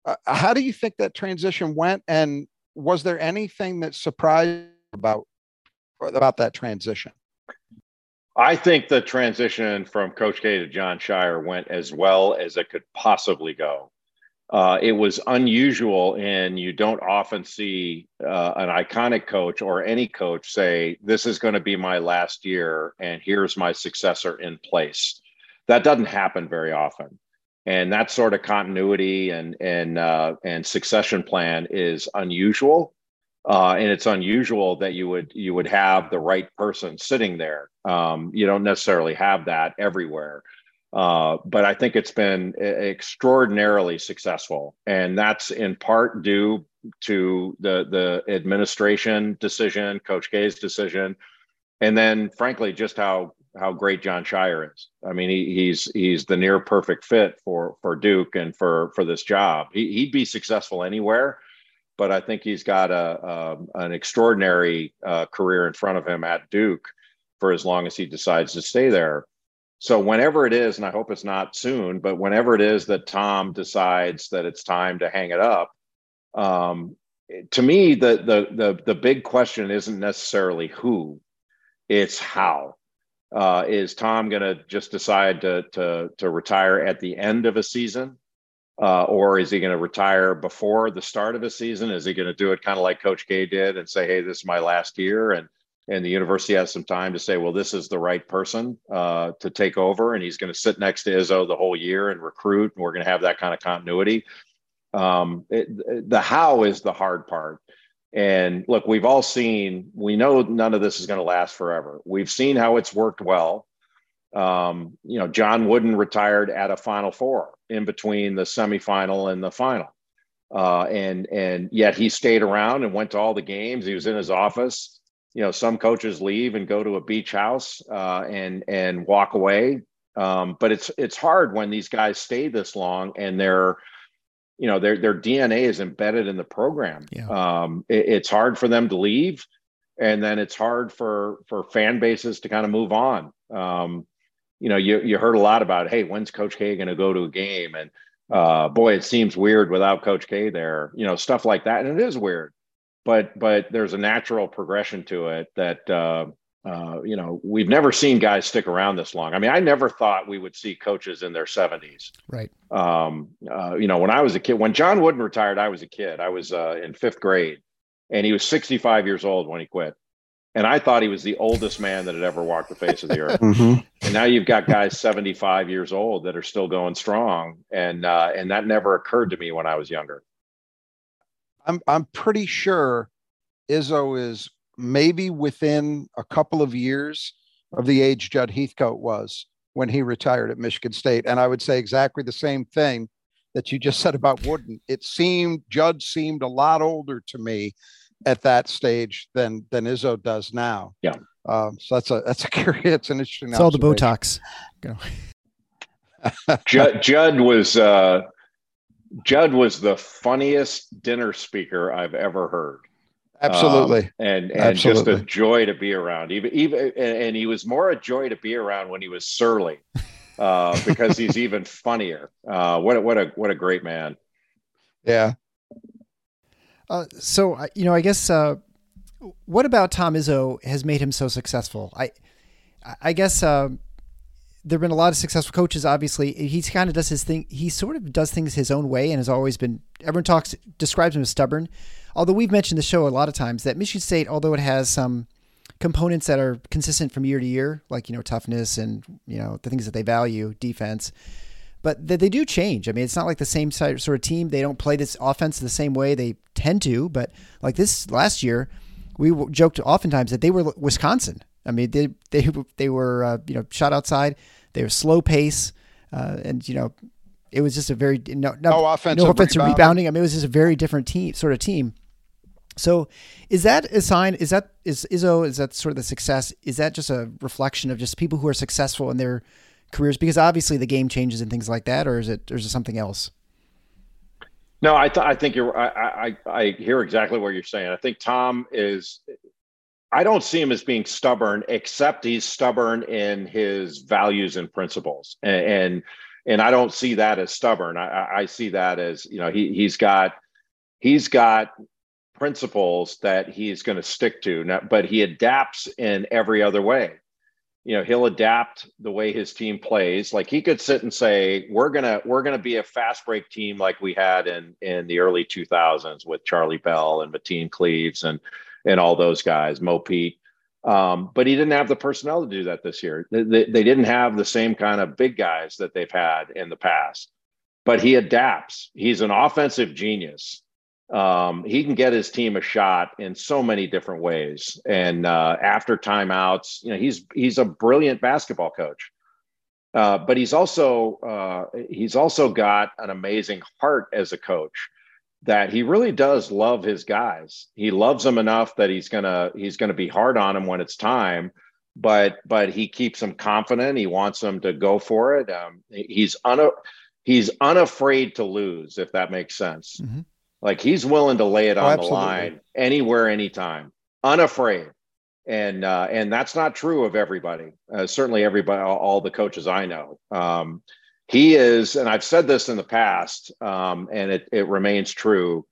uh, how do you think that transition went? And was there anything that surprised about about that transition? I think the transition from Coach K to Jon Scheyer went as well as it could possibly go. Uh, it was unusual, and you don't often see uh, an iconic coach or any coach say, "This is going to be my last year, and here's my successor in place." That doesn't happen very often, and that sort of continuity and and uh, and succession plan is unusual. Uh, and it's unusual that you would you would have the right person sitting there. Um, you don't necessarily have that everywhere. Uh, but I think it's been extraordinarily successful, and that's in part due to the the administration decision, Coach K's decision, and then frankly just how how great Jon Scheyer is. I mean, he, he's he's the near perfect fit for for Duke and for for this job. He, he'd be successful anywhere, but I think he's got a, a an extraordinary uh, career in front of him at Duke for as long as he decides to stay there. So whenever it is, and I hope it's not soon, but whenever it is that Tom decides that it's time to hang it up, um, to me, the, the the the big question isn't necessarily who, it's how. Uh, is Tom going to just decide to to to retire at the end of a season, uh, or is he going to retire before the start of a season? Is he going to do it kind of like Coach K did and say, "Hey, this is my last year," and and the university has some time to say, well, this is the right person uh, to take over, and he's going to sit next to Izzo the whole year and recruit, and we're going to have that kind of continuity. Um, it, the how is the hard part. And look, we've all seen, we know none of this is going to last forever. We've seen how it's worked well. Um, you know, John Wooden retired at a Final Four in between the semifinal and the final. Uh, and and yet he stayed around and went to all the games. He was in his office you know some coaches leave and go to a beach house uh, and and walk away. Um, but it's it's hard when these guys stay this long and their you know their their dna is embedded in the program. Yeah. um, it, it's hard for them to leave and then it's hard for for fan bases to kind of move on. Um, you know you you heard a lot about hey when's coach k going to go to a game? And uh, boy it seems weird without coach k there you know stuff like that. And it is weird but but there's a natural progression to it that uh, uh, you know we've never seen guys stick around this long. I mean, I never thought we would see coaches in their 70s. Right. Um, uh, you know, when I was a kid, when John Wooden retired, I was a kid. I was uh, in fifth grade, and he was 65 years old when he quit. And I thought he was the oldest man that had ever walked the face of the earth. [laughs] mm-hmm. And now you've got guys 75 years old that are still going strong, and uh, and that never occurred to me when I was younger. I'm I'm pretty sure Izzo is maybe within a couple of years of the age Judd Heathcote was when he retired at Michigan State. And I would say exactly the same thing that you just said about Wooden. It seemed Judd seemed a lot older to me at that stage than than Izzo does now. Yeah. Um, so that's a that's a [laughs] curious, it's an interesting. It's all the Botox. Judd, Judd was uh, Judd was the funniest dinner speaker I've ever heard. Absolutely. Um, and and Absolutely. just a joy to be around. Even even and he was more a joy to be around when he was surly. [laughs] Uh, because he's even funnier. Uh, what a, what a what a great man. Yeah. Uh, so you know, I guess uh, what about Tom Izzo has made him so successful? I I guess uh, there've been a lot of successful coaches. Obviously, he kind of does his thing. He sort of does things his own way, and has always been. Everyone talks describes him as stubborn. Although we've mentioned the show a lot of times that Michigan State, although it has some components that are consistent from year to year, like you know toughness and you know the things that they value, defense, but they, they do change. I mean, it's not like the same sort of team. They don't play this offense the same way. They tend to, but like this last year, we joked oftentimes that they were Wisconsin. I mean, they they they were uh, you know shot outside. They were slow pace, uh, and you know it was just a very no no, no offensive, no offensive rebounding. rebounding. I mean, it was just a very different team sort of team. So, is that a sign? Is that is Izzo? Is that sort of the success? Is that just a reflection of just people who are successful in their careers? Because obviously the game changes and things like that, or is it or is it something else? No, I, th- I think you're. I, I I hear exactly what you're saying. I think Tom is. I don't see him as being stubborn, except he's stubborn in his values and principles, and and, and I don't see that as stubborn. I, I see that as you know he he's got he's got principles that he's going to stick to, but he adapts in every other way. You know he'll adapt the way his team plays. Like he could sit and say we're gonna we're gonna be a fast break team like we had in in the early 2000s with charlie bell and mateen cleaves and and all those guys mo pete. Um, but he didn't have the personnel to do that this year. They, they, they didn't have the same kind of big guys that they've had in the past but he adapts. He's an offensive genius. Um, he can get his team a shot in so many different ways. And uh, after timeouts, you know, he's he's a brilliant basketball coach. Uh, but he's also uh, he's also got an amazing heart as a coach that he really does love his guys. He loves them enough that he's gonna he's gonna be hard on them when it's time. But but he keeps them confident. He wants them to go for it. Um, he's un he's unafraid to lose, if that makes sense. Mm-hmm. Like he's willing to lay it oh, on the line anywhere, anytime, unafraid. And uh, and that's not true of everybody. Uh, certainly, everybody, all, all, the coaches I know. Um, he is, and I've said this in the past, um, and it it remains true.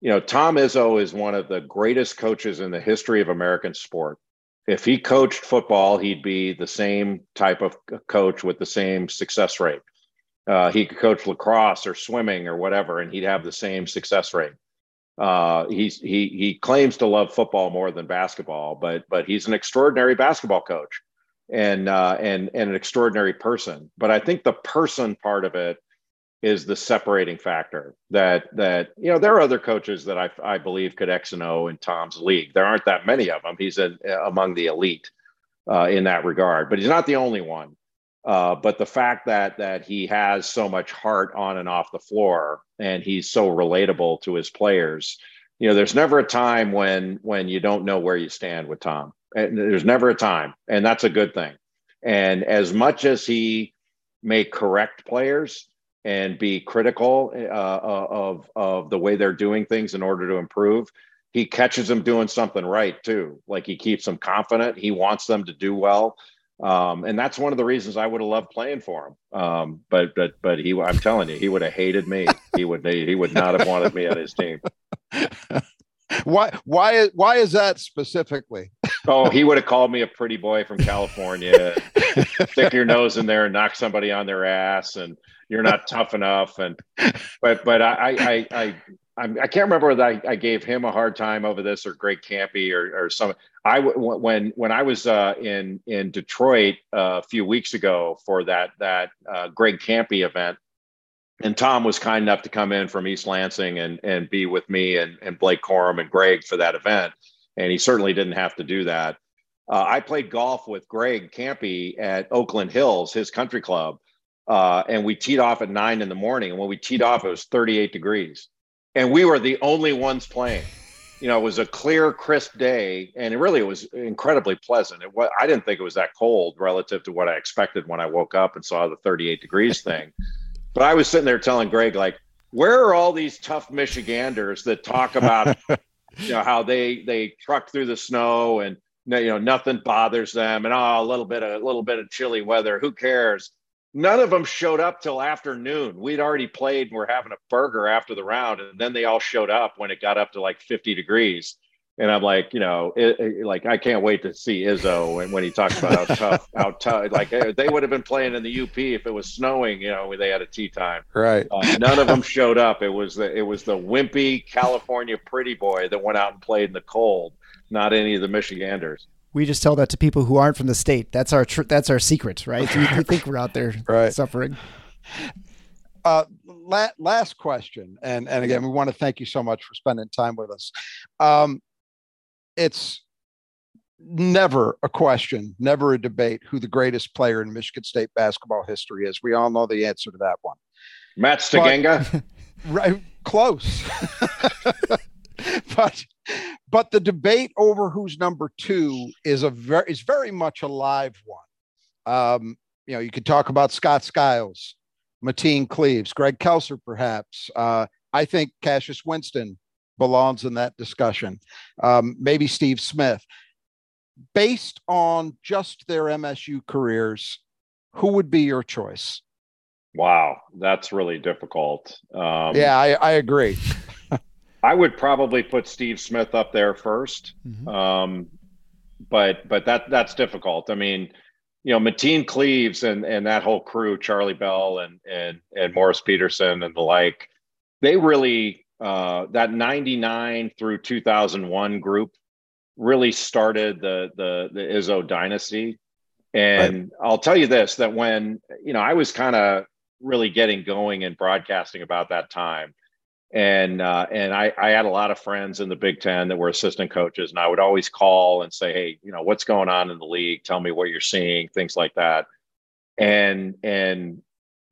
You know, Tom Izzo is one of the greatest coaches in the history of American sport. If he coached football, he'd be the same type of coach with the same success rate. Uh, he could coach lacrosse or swimming or whatever, and he'd have the same success rate. Uh, he's he he claims to love football more than basketball, but but he's an extraordinary basketball coach and uh, and and an extraordinary person. But I think the person part of it is the separating factor. That that you know there are other coaches that I I believe could X and O in Tom's league. There aren't that many of them. He's in, among the elite uh, in that regard, but he's not the only one. Uh, but the fact that that he has so much heart on and off the floor, and he's so relatable to his players, you know, there's never a time when when you don't know where you stand with Tom. And there's never a time, and that's a good thing. And as much as he may correct players and be critical uh, uh of of the way they're doing things in order to improve, he catches them doing something right too. Like he keeps them confident. He wants them to do well um, and that's one of the reasons I would have loved playing for him. Um, but but but he, I'm telling you, he would have hated me. He would he would not have wanted me on his team. [laughs] why why why is that specifically? Oh, he [laughs] would have called me a pretty boy from California. stick your nose in there and knock somebody on their ass, and you're not tough enough. And but but I I I I'm, I can not remember that I, I, gave him a hard time over this or Greg Kampe or, or some. I when when I was uh, in in Detroit uh, a few weeks ago for that that uh, Greg Kampe event, and Tom was kind enough to come in from East Lansing and and be with me and and Blake Corum and Greg for that event, and he certainly didn't have to do that. Uh, I played golf with Greg Kampe at Oakland Hills, his country club, uh, and we teed off at nine in the morning. And when we teed off, it was 38 degrees and we were the only ones playing. You know, it was a clear, crisp day, and it really was incredibly pleasant. It was, I didn't think it was that cold relative to what I expected when I woke up and saw the 38 degrees thing. But I was sitting there telling Greg, like, where are all these tough Michiganders that talk about, you know, how they they truck through the snow and you know nothing bothers them, and oh, a little bit of a little bit of chilly weather, who cares? none of them showed up till afternoon. We'd already played and we're having a burger after the round, and then they all showed up when it got up to like 50 degrees. And I'm like, you know, it, it, like I can't wait to see Izzo when, when he talks about how [laughs] tough, how tough. Like they would have been playing in the UP if it was snowing. You know, when they had a tee time. Right. Uh, none of them showed up. It was the it was the wimpy California pretty boy that went out and played in the cold. Not any of the Michiganders. We just tell that to people who aren't from the state. That's our tr- that's our secret, right? We, we think we're out there [laughs] Right. suffering. Uh, la- last question, and and again, we want to thank you so much for spending time with us. Um, it's never a question, never a debate who the greatest player in Michigan State basketball history is. We all know the answer to that one. Matt Steigenga. [laughs] Right, close. [laughs] but but the debate over who's number two is a very is very much a live one. Um, you know, you could talk about Scott Skiles, Mateen Cleaves, Greg Kelser, perhaps. Uh, I think Cassius Winston belongs in that discussion. Um, maybe Steve Smith. Based on just their MSU careers, who would be your choice? Wow, that's really difficult. Um, yeah, I, I agree. [laughs] I would probably put Steve Smith up there 1st Mhm. um, but but that that's difficult. I mean, you know, Mateen Cleaves and and that whole crew, Charlie Bell and and and Morris Peterson and the like, they really uh, that '99 through 2001 group really started the the the Izzo dynasty. And I'll tell you this: that when you know I was kind of really getting going in broadcasting about that time and uh, and I, I had a lot of friends in the Big Ten that were assistant coaches, and I would always call and say, "Hey, you know, what's going on in the league? Tell me what you're seeing, things like that." And and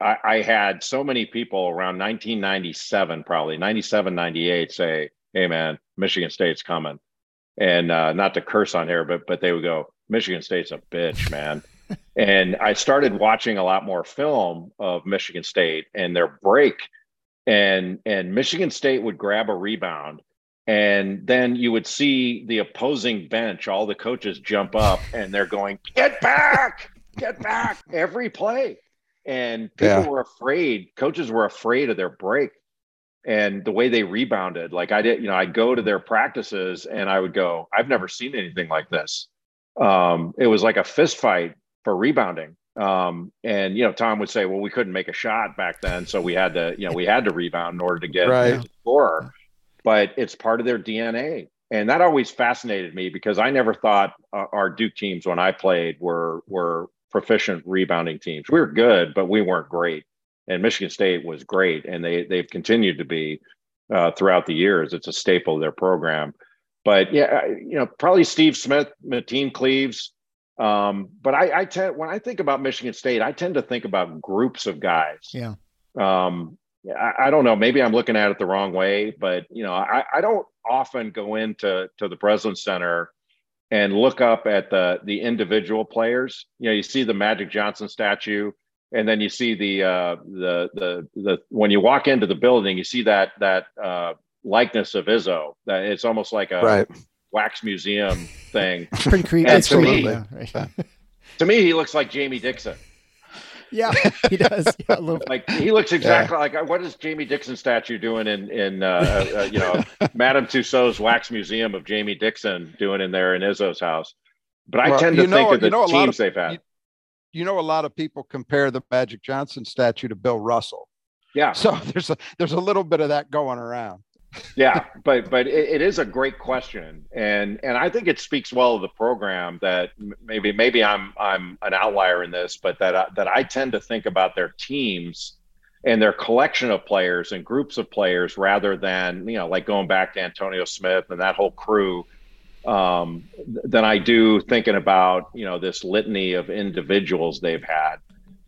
I, I had so many people around 1997, probably 97, 98, say, "Hey, man, Michigan State's coming," and uh, not to curse on here, but but they would go, "Michigan State's a bitch, man." [laughs] and I started watching a lot more film of Michigan State and their break. And and Michigan State would grab a rebound and then you would see the opposing bench all the coaches jump up and they're going get back! Get back! Every play and people Yeah. were afraid coaches were afraid of their break and the way they rebounded like I did you know I'd go to their practices and I would go I've never seen anything like this um it was like a fist fight for rebounding um, and you know, Tom would say, "Well, we couldn't make a shot back then, so we had to, you know, we had to rebound in order to get Right. score." But it's part of their DNA, and that always fascinated me because I never thought uh, our Duke teams when I played were were proficient rebounding teams. We were good, but we weren't great. And Michigan State was great, and they they've continued to be uh, throughout the years. It's a staple of their program. But yeah, you know, probably Steve Smith, Mateen Cleaves. Um, but I, I tend when I think about Michigan State, I tend to think about groups of guys. Yeah. Um, I, I don't know. Maybe I'm looking at it the wrong way, but you know, I, I don't often go into to the Breslin Center and look up at the the individual players. You know, you see the Magic Johnson statue, and then you see the uh, the the the when you walk into the building, you see that that uh, likeness of Izzo. That it's almost like a Right. wax museum thing. It's [laughs] pretty creepy. And to me- yeah, right. to me, he looks like Jamie Dixon. Yeah, [laughs] he does. Yeah, a little, Like he looks exactly like what is Jamie Dixon statue doing in in uh, uh, uh, you know [laughs] Madame Tussauds wax museum of Jamie Dixon doing in there in Izzo's house. But I Well, tend to you know- think of the you know a lot teams of- they've had. you- You know, a lot of people compare the Magic Johnson statue to Bill Russell. yeah, So [laughs] there's a there's a little bit of that going around. Yeah, but but it, it is a great question, and and I think it speaks well of the program that maybe maybe I'm I'm an outlier in this, but that I, that I tend to think about their teams and their collection of players and groups of players rather than you know like going back to Antonio Smith and that whole crew. Um, than I do thinking about you know this litany of individuals they've had,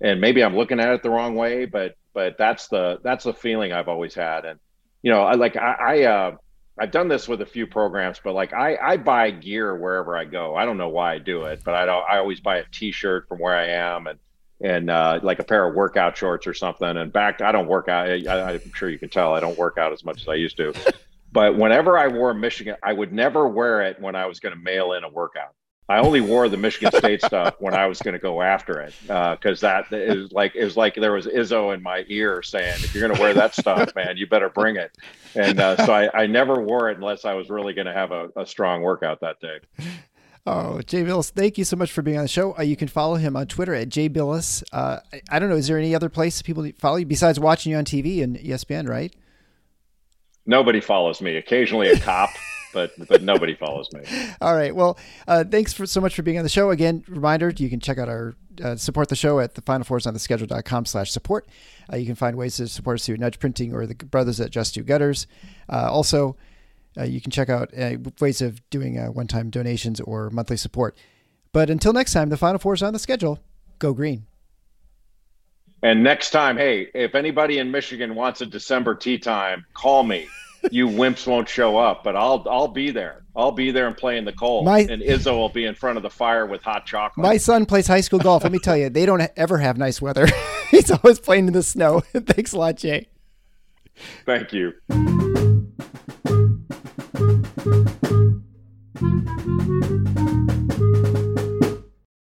and maybe I'm looking at it the wrong way, but but that's the that's the feeling I've always had, and you know I like I, I uh, I've done this with a few programs, but like I I buy gear wherever I go. I don't know why I do it, but I don't I always buy a T-shirt from where I am and and uh, like a pair of workout shorts or something. And back, I don't work out. I, I'm sure you can tell I don't work out as much as I used to. [laughs] But whenever I wore Michigan, I would never wear it when I was going to mail in a workout. I only wore the Michigan State stuff when I was going to go after it because uh, that is like it was like there was Izzo in my ear saying, "If you're going to wear that stuff, [laughs] man, you better bring it." And uh, so I, I, never wore it unless I was really going to have a, a, strong workout that day. Oh, Jay Bilas, thank you so much for being on the show. Uh, you can follow him on Twitter at Jay Bilas. Uh, I, I, don't know, is there any other place people follow you besides watching you on TV and ESPN? Right? Nobody follows me. Occasionally, a cop [laughs] but but nobody follows me. [laughs] All right. Well, uh, thanks for so much for being on the show. Again, reminder: you can check out our uh, support the show at the Final Fours on the schedule.com slash support. Uh, you can find ways to support us through Nudge Printing or the brothers at Just Do Gutters. Uh, also, uh, you can check out uh, ways of doing one-time donations or monthly support. But until next time, the Final four is on the schedule. Go green. And next time, hey, if anybody in Michigan wants a December tee time, call me [laughs] you wimps won't show up, but I'll I'll be there. I'll be there and play in the cold. My, and Izzo will be in front of the fire with hot chocolate. My son plays high school golf. Let me tell you, they don't ever have nice weather. [laughs] He's always playing in the snow. [laughs] Thanks a lot, Jay. Thank you.